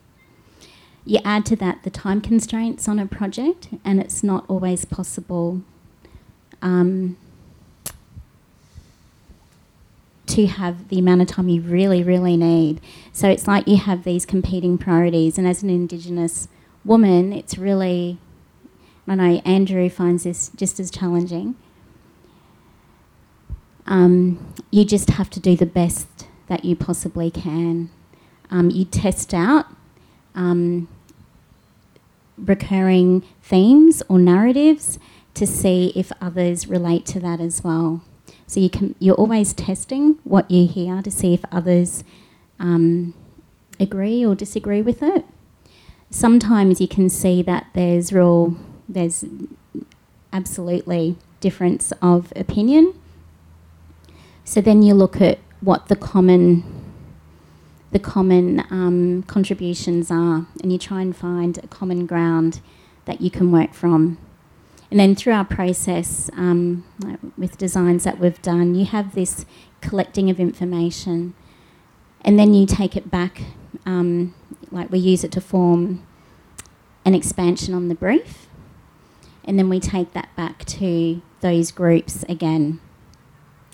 You add to that the time constraints on a project, and it's not always possible. Um, to have the amount of time you really, really need. So it's like you have these competing priorities, and as an Indigenous woman, it's really, I know Andrew finds this just as challenging. Um, you just have to do the best that you possibly can. Um, you test out um, recurring themes or narratives to see if others relate to that as well. So you can you're always testing what you hear to see if others um, agree or disagree with it. Sometimes you can see that there's real there's absolutely difference of opinion. So then you look at what the common the common um, contributions are, and you try and find a common ground that you can work from. And then through our process um, with designs that we've done, you have this collecting of information, and then you take it back. Um, like we use it to form an expansion on the brief, and then we take that back to those groups again.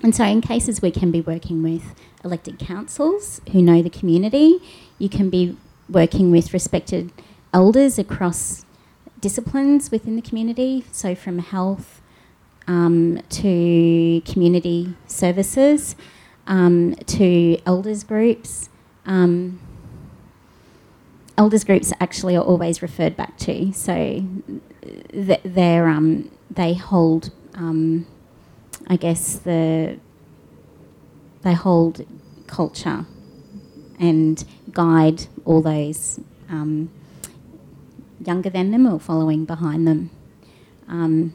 And so, in cases we can be working with elected councils who know the community, you can be working with respected elders across disciplines within the community, so from health um, to community services um, to elders groups. Um, elders groups actually are always referred back to, so th- they're, um, they hold, I guess, the they hold culture and guide all those um, younger than them or following behind them. Um,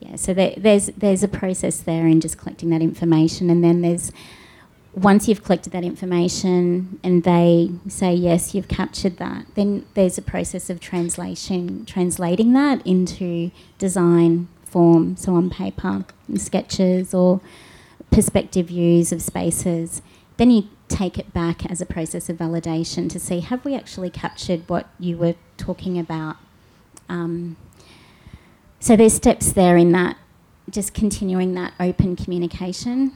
yeah, so there, there's there's a process there in just collecting that information, and then there's once you've collected that information and they say yes, you've captured that, then there's a process of translation, translating that into design form, so on paper, sketches or perspective views of spaces. Then you take it back as a process of validation to see have we actually captured what you were talking about. Um, so there's steps there in that, just continuing that open communication.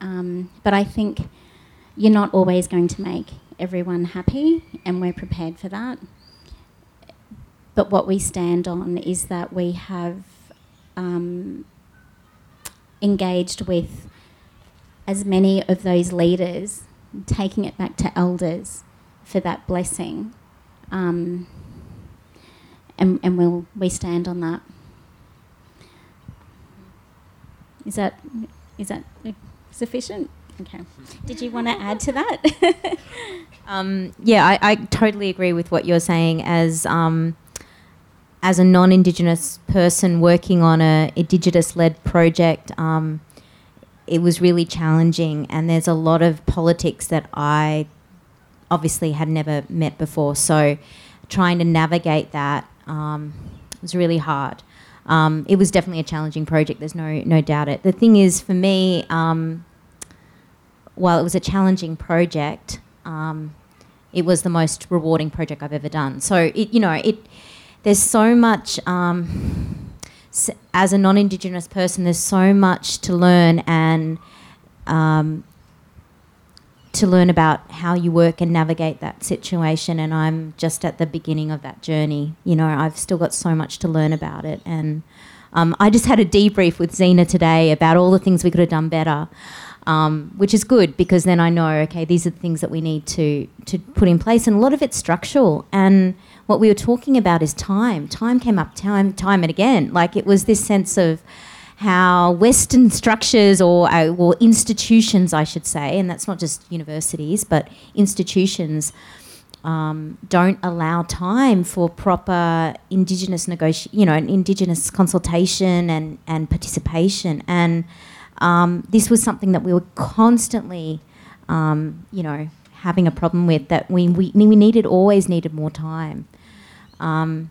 Um, but I think you're not always going to make everyone happy, and we're prepared for that. But what we stand on is that we have um, engaged with as many of those leaders, taking it back to elders for that blessing. Um, and and we'll, we stand on that. Is that is that sufficient? Okay. Did you want to add to that? um, yeah, I, I, totally agree with what you're saying. As um, as a non-indigenous person working on a indigenous-led project, um, it was really challenging, and there's a lot of politics that I obviously had never met before. So, trying to navigate that um, was really hard um, it was definitely a challenging project. There's no no doubt it. The thing is, for me, um, while it was a challenging project, um, it was the most rewarding project I've ever done. So it, you know, it there's so much. As a non-indigenous person, there's so much to learn and um, to learn about how you work and navigate that situation. And I'm just at the beginning of that journey. You know, I've still got so much to learn about it. And um, I just had a debrief with Zena today about all the things we could have done better. Um, which is good because then I know, okay, these are the things that we need to to put in place, and a lot of it's structural. And what we were talking about is time. Time came up time, time and again. Like it was this sense of how Western structures or, uh, or institutions, I should say, and that's not just universities, but institutions. Um, don't allow time for proper indigenous negotiation, you know, indigenous consultation and, and participation. And um, this was something that we were constantly, um, you know, having a problem with. That we we, we needed always needed more time. Um,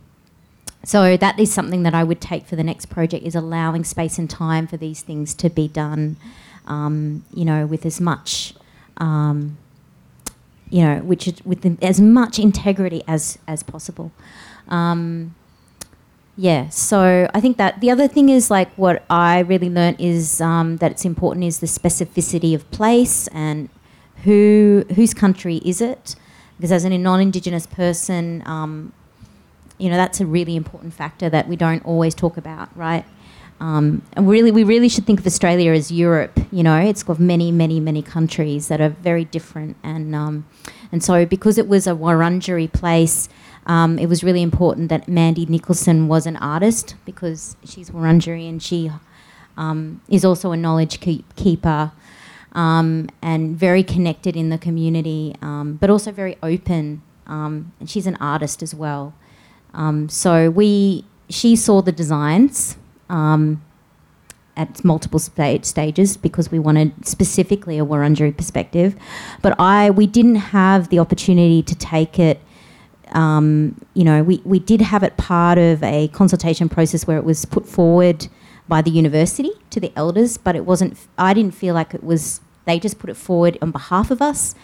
so that is something that I would take for the next project is allowing space and time for these things to be done, um, you know, with as much, um, you know, which with the, as much integrity as as possible. Um, yeah, so I think that the other thing is like what I really learned is um, that it's important is the specificity of place and who whose country is it, because as a non-indigenous person um, you know that's a really important factor that we don't always talk about, right? Um, and really, we really should think of Australia as Europe. You know, it's got many, many, many countries that are very different, and um, and so because it was a Wurundjeri place, um, it was really important that Mandy Nicholson was an artist because she's Wurundjeri and she um, is also a knowledge keep- keeper. Um, and very connected in the community, um, but also very open. and she's an artist as well. Um, so we, she saw the designs um, at multiple sta- stages because we wanted specifically a Wurundjeri perspective, but I we didn't have the opportunity to take it. Um, you know, we, we did have it part of a consultation process where it was put forward by the university to the elders, but it wasn't. I didn't feel like it was. They just put it forward on behalf of us,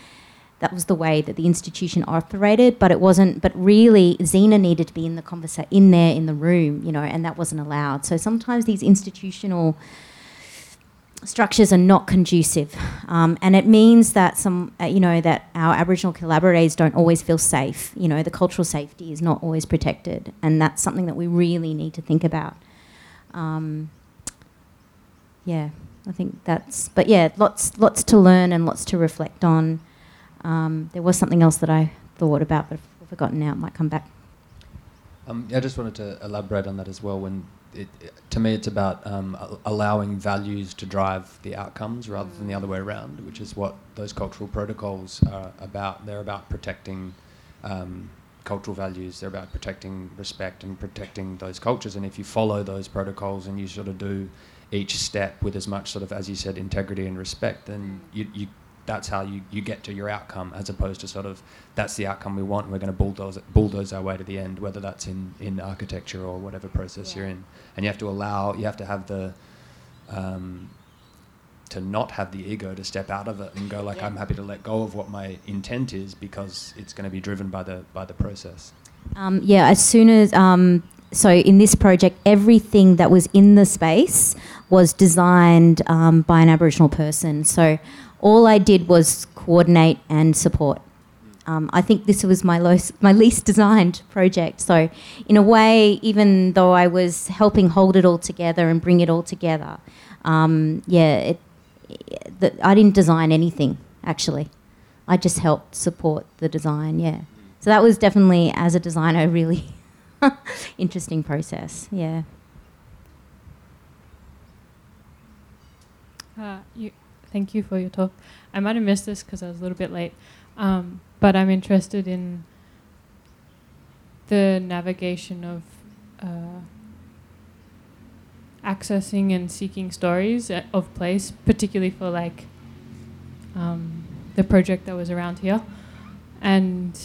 that was the way that the institution operated, but it wasn't. But really, Zena needed to be in the conversation, in there, in the room, you know, and that wasn't allowed. So sometimes these institutional structures are not conducive, um, and it means that some, uh, you know, that our Aboriginal collaborators don't always feel safe. You know, the cultural safety is not always protected, and that's something that we really need to think about. Um, yeah, I think that's. But yeah, lots, lots to learn and lots to reflect on. Um, there was something else that I thought about, but I've forgotten now. It might come back. Um, I just wanted to elaborate on that as well. When it, it, to me, it's about um, allowing values to drive the outcomes rather than the other way around, which is what those cultural protocols are about. They're about protecting um, cultural values. They're about protecting respect and protecting those cultures. And if you follow those protocols and you sort of do each step with as much sort of, as you said, integrity and respect, then you, you that's how you, you get to your outcome as opposed to sort of that's the outcome we want and we're going to bulldoze, bulldoze our way to the end whether that's in, in architecture or whatever process Yeah. you're in and you have to allow you have to have the um, to not have the ego to step out of it and go like Yeah. I'm happy to let go of what my intent is because it's going to be driven by the by the process Um, yeah, as soon as um, so in this project, everything that was in the space was designed um, by an Aboriginal person. So all I did was coordinate and support. Um, I think this was my my least designed project. So in a way, even though I was helping hold it all together and bring it all together, um, yeah, it, the, I didn't design anything actually. I just helped support the design. Yeah. So that was definitely, as a designer, really interesting process. Yeah. Uh, you, thank you for your talk. I might have missed this because I was a little bit late, um, but I'm interested in the navigation of uh, accessing and seeking stories uh, of place, particularly for like um, the project that was around here, and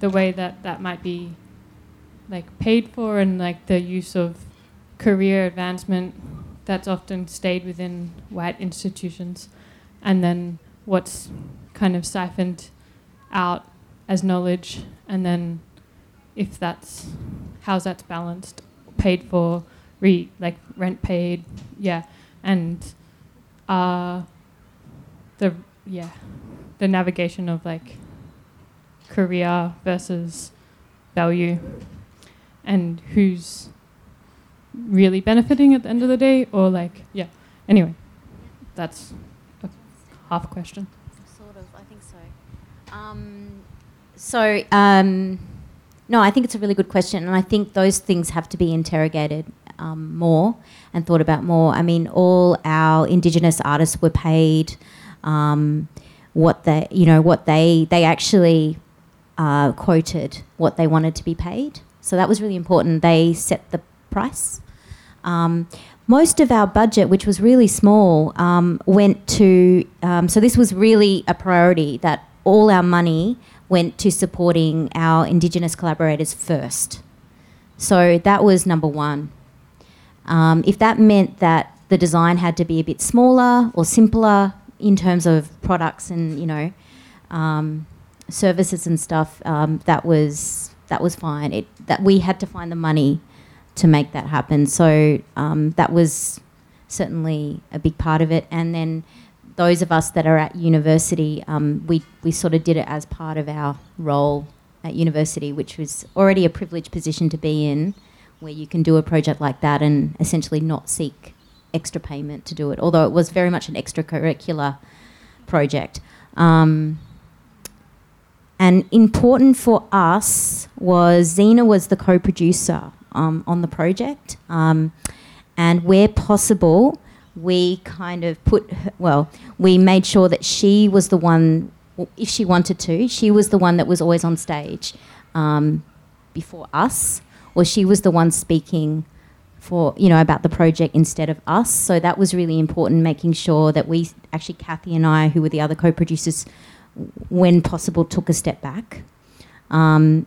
the way that that might be like paid for and like the use of career advancement that's often stayed within white institutions, and then what's kind of siphoned out as knowledge, and then if that's how's that's balanced, paid for, re like rent paid, yeah, and uh, the yeah, the navigation of like career versus value, and who's really benefiting at the end of the day, or like, yeah. Anyway, that's a half question. Sort of, I think so. Um, so, um, no, I think it's a really good question, and I think those things have to be interrogated um, more and thought about more. I mean, all our Indigenous artists were paid um, what they, you know, what they they actually uh, quoted what they wanted to be paid. So that was really important. They set the price. Um, most of our budget, which was really small, um, went to. Um, so this was really a priority that all our money went to supporting our Indigenous collaborators first. So that was number one. Um, if that meant that the design had to be a bit smaller or simpler in terms of products and you know um, services and stuff, um, that was that was fine. It that we had to find the money to make that happen. So um, that was certainly a big part of it. And then those of us that are at university, um, we, we sort of did it as part of our role at university, which was already a privileged position to be in, where you can do a project like that and essentially not seek extra payment to do it, although it was very much an extracurricular project. Um, and important for us was Zena was the co-producer um, on the project, um, and where possible, we kind of put her, well, we made sure that she was the one, if she wanted to, she was the one that was always on stage um, before us, or she was the one speaking for you know about the project instead of us. So that was really important, making sure that we actually Kathy and I, who were the other co-producers, when possible, took a step back. Um,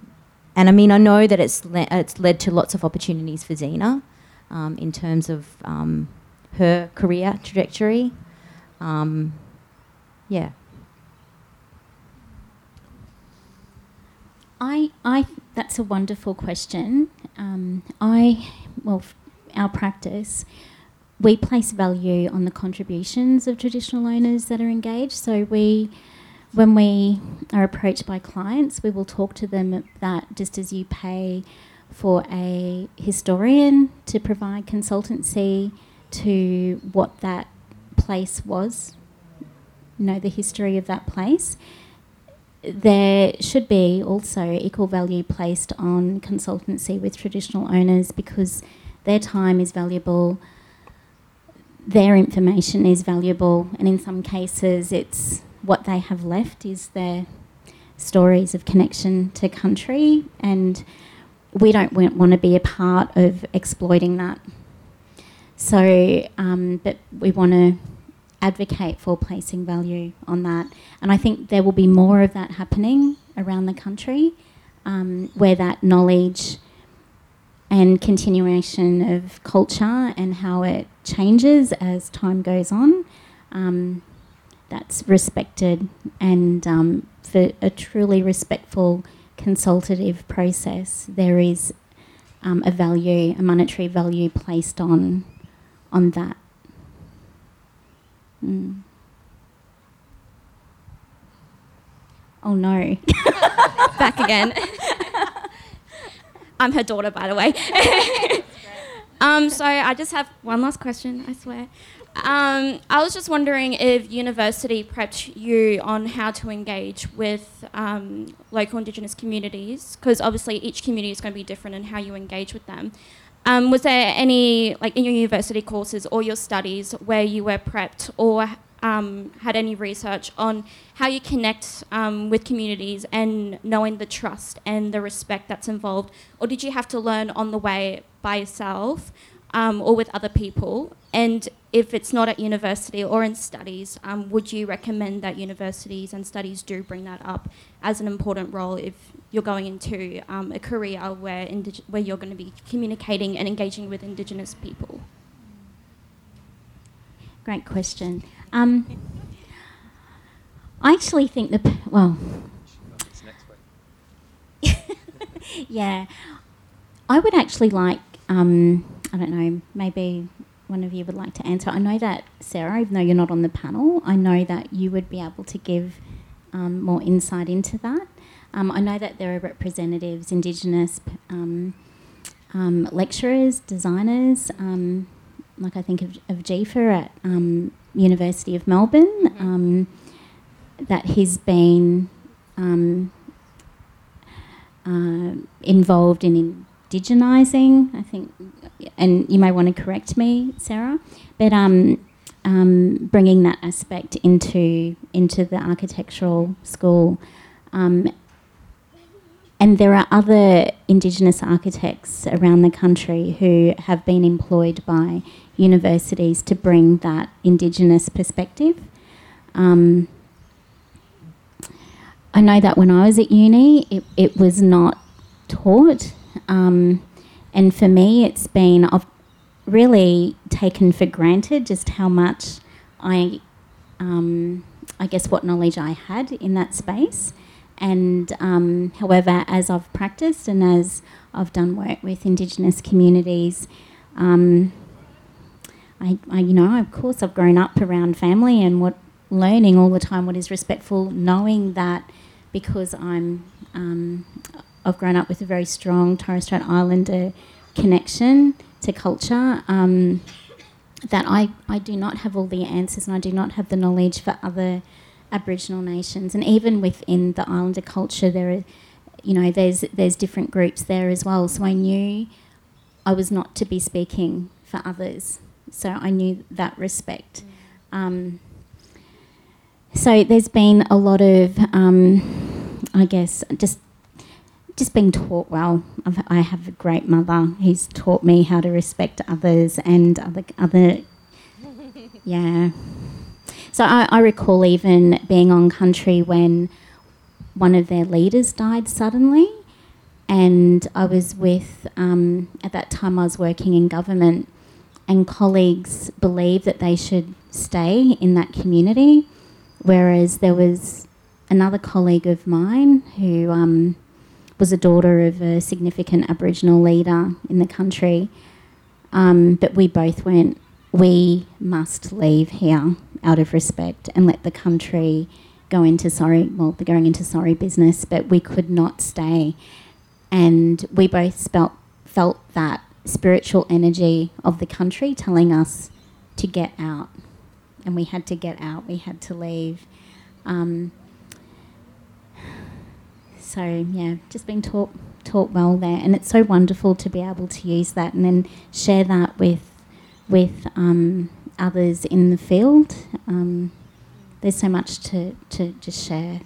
and I mean, I know that it's le- it's led to lots of opportunities for Zena um, in terms of um, her career trajectory. Um, yeah. I, I, that's a wonderful question. Um, I, well, our practice, we place value on the contributions of traditional owners that are engaged. So we, when we are approached by clients, we will talk to them that just as you pay for a historian to provide consultancy to what that place was, know the history of that place there should be also equal value placed on consultancy with traditional owners because their time is valuable, their information is valuable, and in some cases, it's what they have left is their stories of connection to country, and we don't want to be a part of exploiting that. So, um, but we want to advocate for placing value on that. And I think there will be more of that happening around the country um, where that knowledge and continuation of culture and how it changes as time goes on. Um, that's respected and um, for a truly respectful consultative process, there is um, a value, a monetary value placed on on that. Mm. Oh no. Back again. I'm her daughter, by the way. um, so I just have one last question, I swear. Um, I was just wondering if university prepped you on how to engage with um, local Indigenous communities, because obviously each community is going to be different in how you engage with them. Um, was there any, like in your university courses or your studies, where you were prepped or um, had any research on how you connect um, with communities and knowing the trust and the respect that's involved? Or did you have to learn on the way by yourself um, or with other people? And if it's not at university or in studies, um, would you recommend that universities and studies do bring that up as an important role if you're going into um, a career where, indig- where you're going to be communicating and engaging with Indigenous people? Great question. Um, I actually think the p- well, yeah, I would actually like. Um, I don't know. Maybe one of you would like to answer. I know that Sarah, even though you're not on the panel, I know that you would be able to give um, more insight into that. Um, I know that there are representatives, Indigenous um, um lecturers, designers, um, like I think of, of Jefa at um, University of Melbourne, mm-hmm. that he's been uh, involved in indigenising, I think, and you may want to correct me, Sarah, but um, um, bringing that aspect into into the architectural school. Um, and there are other Indigenous architects around the country who have been employed by universities to bring that Indigenous perspective. Um, I know that when I was at uni, it, it was not taught um, and for me, it's been, I've really taken for granted just how much I, um, I guess, what knowledge I had in that space. And um, however, as I've practiced and as I've done work with Indigenous communities, um, I, I, you know, of course, I've grown up around family and what learning all the time what is respectful, knowing that because I'm um, I've grown up with a very strong Torres Strait Islander connection to culture. Um, that I, I do not have all the answers and I do not have the knowledge for other Aboriginal nations. And even within the Islander culture, there are, you know, there's there's different groups there as well. So I knew I was not to be speaking for others. So I knew that respect. Um, so there's been a lot of, um, I guess, just just being taught well. I've, I have a great mother who's taught me how to respect others and other other. yeah. So I, I recall even being on country when one of their leaders died suddenly, and I was with um, at that time I was working in government, and colleagues believed that they should stay in that community, whereas there was another colleague of mine who. Um, was a daughter of a significant Aboriginal leader in the country. Um, but we both went, we must leave here out of respect and let the country go into sorry, well, they're going into sorry business, but we could not stay. And we both felt, felt that spiritual energy of the country telling us to get out. And we had to get out, we had to leave. Um, so yeah, just being taught taught well there, and it's so wonderful to be able to use that and then share that with with um, others in the field. Um, there's so much to, to just share.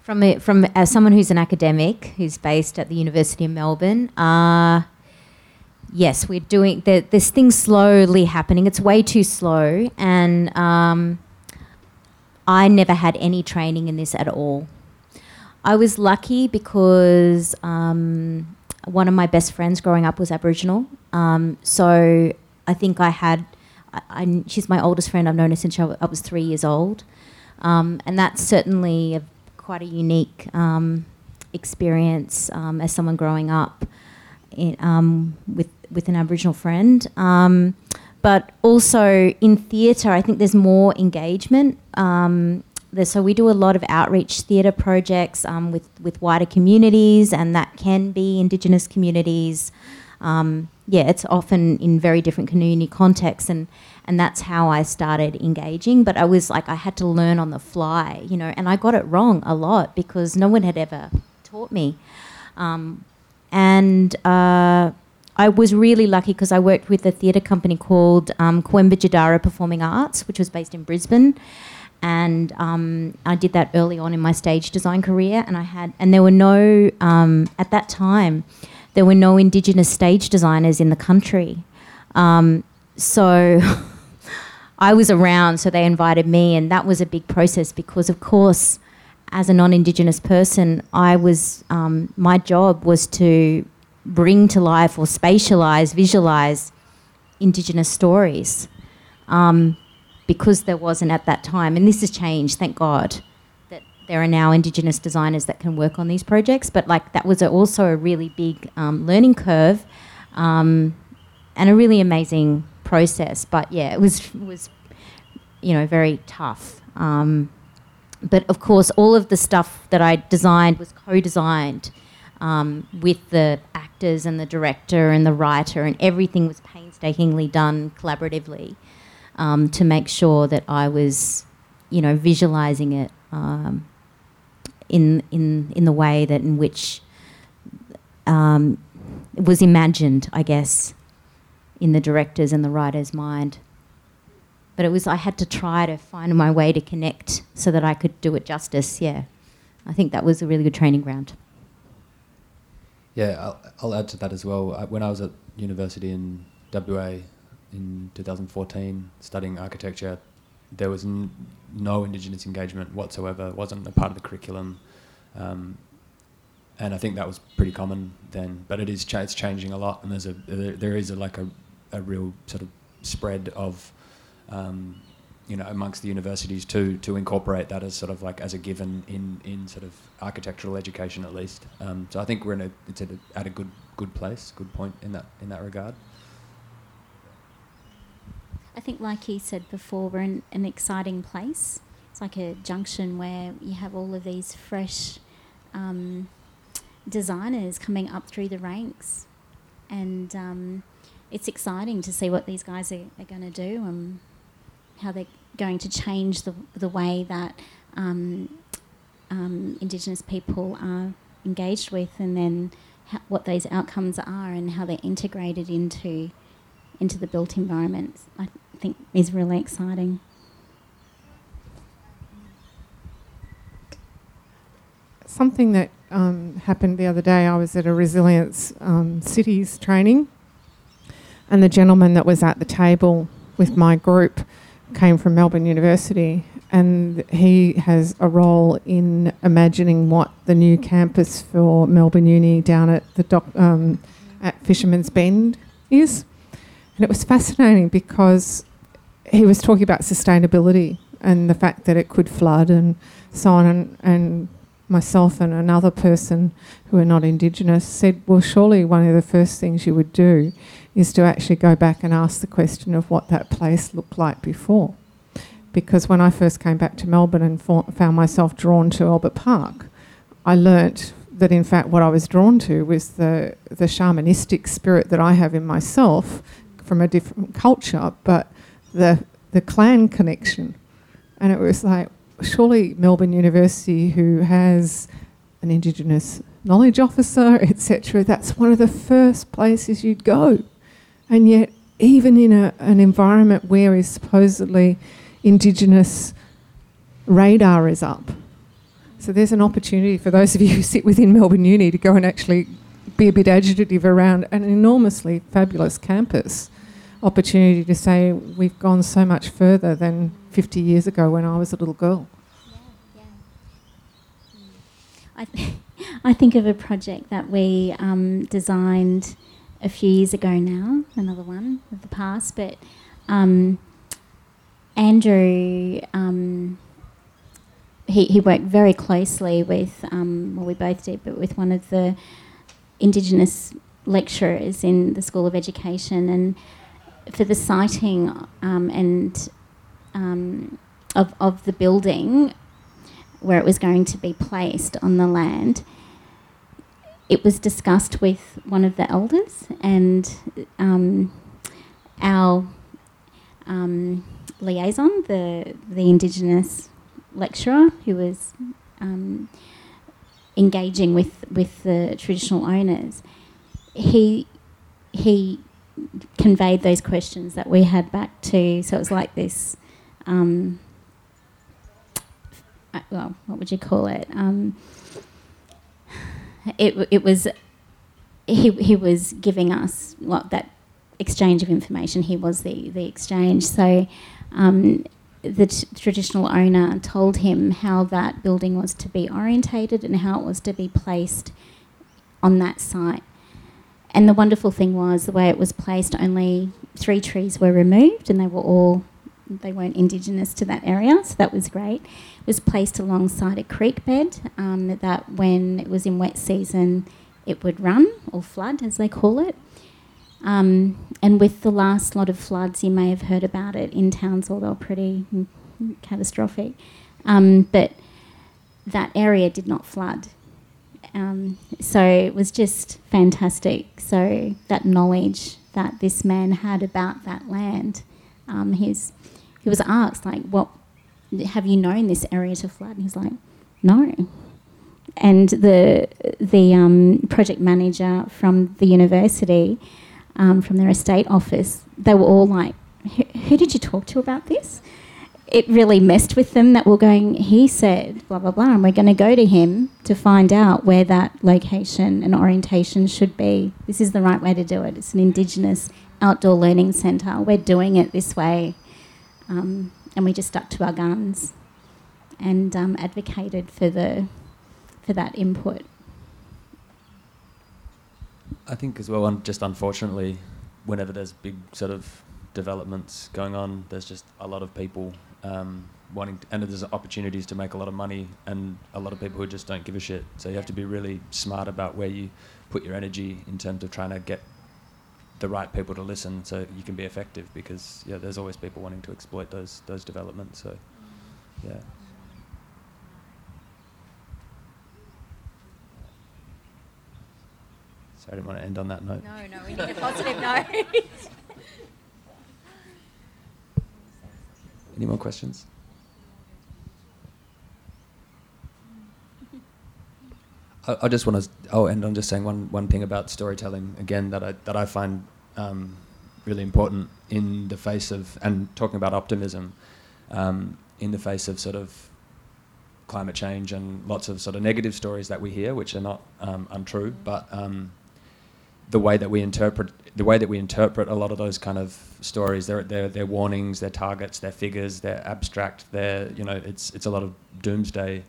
From from as someone who's an academic who's based at the University of Melbourne, uh, yes, we're doing the, this thing slowly happening. It's way too slow, and um, I never had any training in this at all. I was lucky because um, one of my best friends growing up was Aboriginal, um, so I think I had. I, I, she's my oldest friend. I've known her since I was three years old, um, and that's certainly a, quite a unique um, experience um, as someone growing up in, um, with with an Aboriginal friend. But also in theatre, I think there's more engagement. so we do a lot of outreach theatre projects with with wider communities, and that can be Indigenous communities. Um, yeah, it's often in very different community contexts, and and that's how I started engaging. But I was like, I had to learn on the fly, you know, and I got it wrong a lot because no one had ever taught me. Um, and uh, I was really lucky because I worked with a theatre company called um, Jdarra Performing Arts, which was based in Brisbane. And um, I did that early on in my stage design career, and I had, and there were no um, at that time there were no Indigenous stage designers in the country. Um, so I was around, so they invited me, and that was a big process because, of course, as a non-Indigenous person, I was um, my job was to bring to life or spatialize, visualize Indigenous stories, um, because there wasn't at that time, and this has changed, thank God that there are now Indigenous designers that can work on these projects. But like that was also a really big um, learning curve, um, and a really amazing process. But yeah, it was was you know very tough. Um, but of course, all of the stuff that I designed was co-designed um, with the actors and the director and the writer, and everything was painstakingly done collaboratively um, to make sure that I was, you know, visualizing it um, in in in the way that in which um, it was imagined, I guess, in the director's and the writer's mind. But it was I had to try to find my way to connect so that I could do it justice. Yeah, I think that was a really good training ground. Yeah, I'll, I'll add to that as well. I, when I was at university in WA in 2014 studying architecture, there was n- no Indigenous engagement whatsoever. It wasn't a part of the curriculum, um, and I think that was pretty common then. But it is cha- it's changing a lot, and there's a there, there is a, like a, a real sort of spread of um, you know amongst the universities to to incorporate that as sort of like as a given in in sort of architectural education at least. Um, so I think we're in a it's at a, at a good good place, good point in that in that regard. I think, like he said before, we're in an exciting place. It's like a junction where you have all of these fresh um, designers coming up through the ranks, and um, it's exciting to see what these guys are, are going to do and how they're going to change the the way that um, um Indigenous people are engaged with, and then what those outcomes are and how they're integrated into into the built environment. I think is really exciting. Something that um, happened the other day, I was at a resilience um, cities training, and the gentleman that was at the table with my group came from Melbourne University, and he has a role in imagining what the new campus for Melbourne Uni down at the doc, um, at Fisherman's Bend is. And it was fascinating because he was talking about sustainability and the fact that it could flood and so on. And, and myself and another person who are not Indigenous said, well, surely one of the first things you would do is to actually go back and ask the question of what that place looked like before. Because when I first came back to Melbourne and found myself drawn to Albert Park, I learnt that in fact what I was drawn to was the, the shamanistic spirit that I have in myself from a different culture, but the the clan connection, and it was like, surely Melbourne University, who has an Indigenous knowledge officer, etc., that's one of the first places you'd go. And yet, even in a, an environment where is supposedly Indigenous radar is up. So there's an opportunity for those of you who sit within Melbourne Uni to go and actually be a bit agitative around an enormously fabulous campus opportunity to say we've gone so much further than 50 years ago when I was a little girl. I, th- I think of a project that we um, designed a few years ago now, another one of the past, but um, Andrew, um, he, he worked very closely with, um, well, we both did, but with one of the Indigenous lecturers in the School of Education, and for the siting um, and um, of, of the building where it was going to be placed on the land, it was discussed with one of the elders and um, our um, liaison, the the Indigenous lecturer who was um, engaging with with the traditional owners. He he conveyed those questions that we had back to. So it was like this. Um, uh, well, what would you call it? It it was he he was giving us what that exchange of information. He was the the exchange. So. Um, the t- traditional owner told him how that building was to be orientated and how it was to be placed on that site. And the wonderful thing was the way it was placed, only three trees were removed and they were all, they weren't indigenous to that area, so that was great. It was placed alongside a creek bed um, that when it was in wet season, it would run or flood, as they call it. Um, and with the last lot of floods, you may have heard about it in towns, although pretty catastrophic. Um, but that area did not flood. Um, so it was just fantastic. So that knowledge that this man had about that land, um, he's, he was asked like, "What have you known this area to flood?" And he's like, "No." And the the um, project manager from the university, um, from their estate office, they were all like, "Who did you talk to about this?" it really messed with them that we're going, he said, blah, blah, blah, and we're going to go to him to find out where that location and orientation should be. This is the right way to do it. It's an Indigenous outdoor learning centre. We're doing it this way. Um, and we just stuck to our guns and um, advocated for, the, for that input. I think as well, just unfortunately, whenever there's big sort of developments going on, there's just a lot of people um, wanting, to, and there's opportunities to make a lot of money, and a lot of people who just don't give a shit. So you have to be really smart about where you put your energy in terms of trying to get the right people to listen, so you can be effective. Because yeah, there's always people wanting to exploit those those developments. So mm. yeah. Sorry, I didn't want to end on that note. No, no, we need a positive note. Any more questions? I, I just want to. Oh, and I'm just saying one, one thing about storytelling again that I that I find um, really important in the face of and talking about optimism um, in the face of sort of climate change and lots of sort of negative stories that we hear, which are not um, untrue, but um, the way that we interpret the way that we interpret a lot of those kind of stories, they're, they're, they're warnings, they're targets, they're figures, they're abstract, they're, you know, it's, it's a lot of doomsday.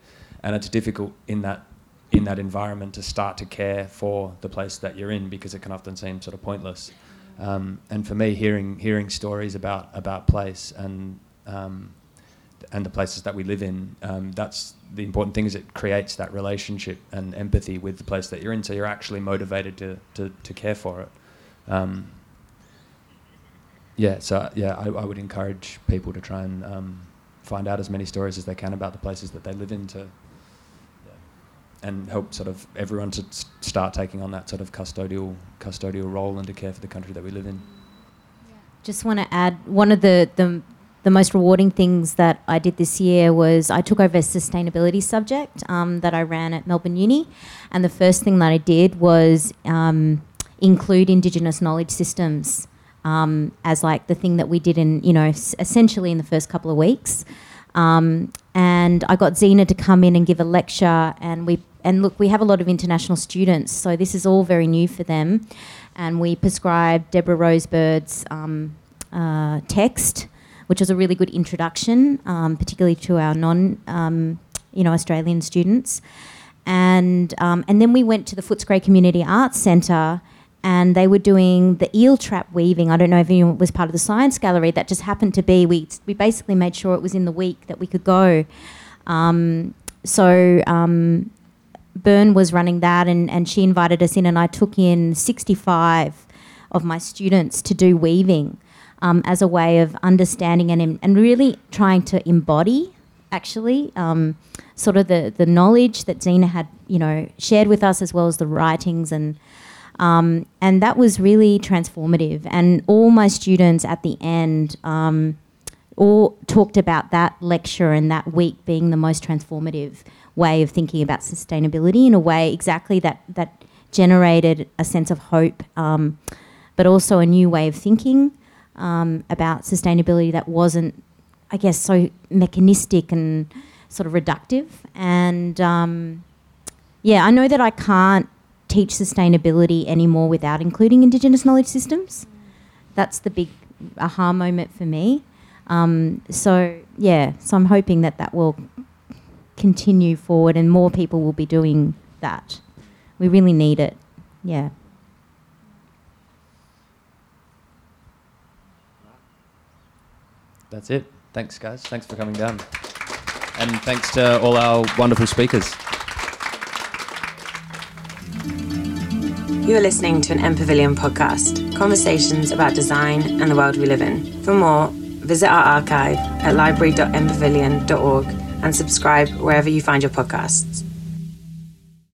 And it's difficult in that, in that environment to start to care for the place that you're in because it can often seem sort of pointless. Um, and for me, hearing, hearing stories about, about place and, um, and the places that we live in, um, that's the important thing is it creates that relationship and empathy with the place that you're in. So you're actually motivated to, to, to care for it. Um, yeah, so yeah, I, I, would encourage people to try and um, find out as many stories as they can about the places that they live in to, and help sort of everyone to start taking on that sort of custodial custodial role and to care for the country that we live in. Just want to add one of the the the most rewarding things that I did this year was I took over a sustainability subject um, that I ran at Melbourne Uni, and the first thing that I did was um, include Indigenous knowledge systems um, as like the thing that we did in you know s- essentially in the first couple of weeks. Um, and I got Zena to come in and give a lecture, and we and look, we have a lot of international students, so this is all very new for them. And we prescribed Deborah Rosebird's um, uh, text, which was a really good introduction, um, particularly to our non, um, you know, Australian students. And um, and then we went to the Footscray Community Arts Centre, and they were doing the eel trap weaving. I don't know if anyone was part of the science gallery. That just happened to be. We we basically made sure it was in the week that we could go. Um, so um, Byrne was running that, and, and she invited us in, and I took in 65 of my students to do weaving um, as a way of understanding and, and really trying to embody, actually, um, sort of the, the knowledge that Zena had, you know, shared with us, as well as the writings and. Um, and that was really transformative. And all my students at the end um, all talked about that lecture and that week being the most transformative way of thinking about sustainability in a way exactly that that generated a sense of hope, um, but also a new way of thinking um, about sustainability that wasn't, I guess, so mechanistic and sort of reductive. And um, yeah, I know that I can't teach sustainability anymore without including Indigenous knowledge systems. That's the big aha moment for me. Um, so yeah, so I'm hoping that that will continue forward and more people will be doing that. We really need it. Yeah. That's it. Thanks, guys. Thanks for coming down. And thanks to all our wonderful speakers. You are listening to an MPavilion podcast, conversations about design and the world we live in. For more, visit our archive at library.mpavilion.org and subscribe wherever you find your podcasts.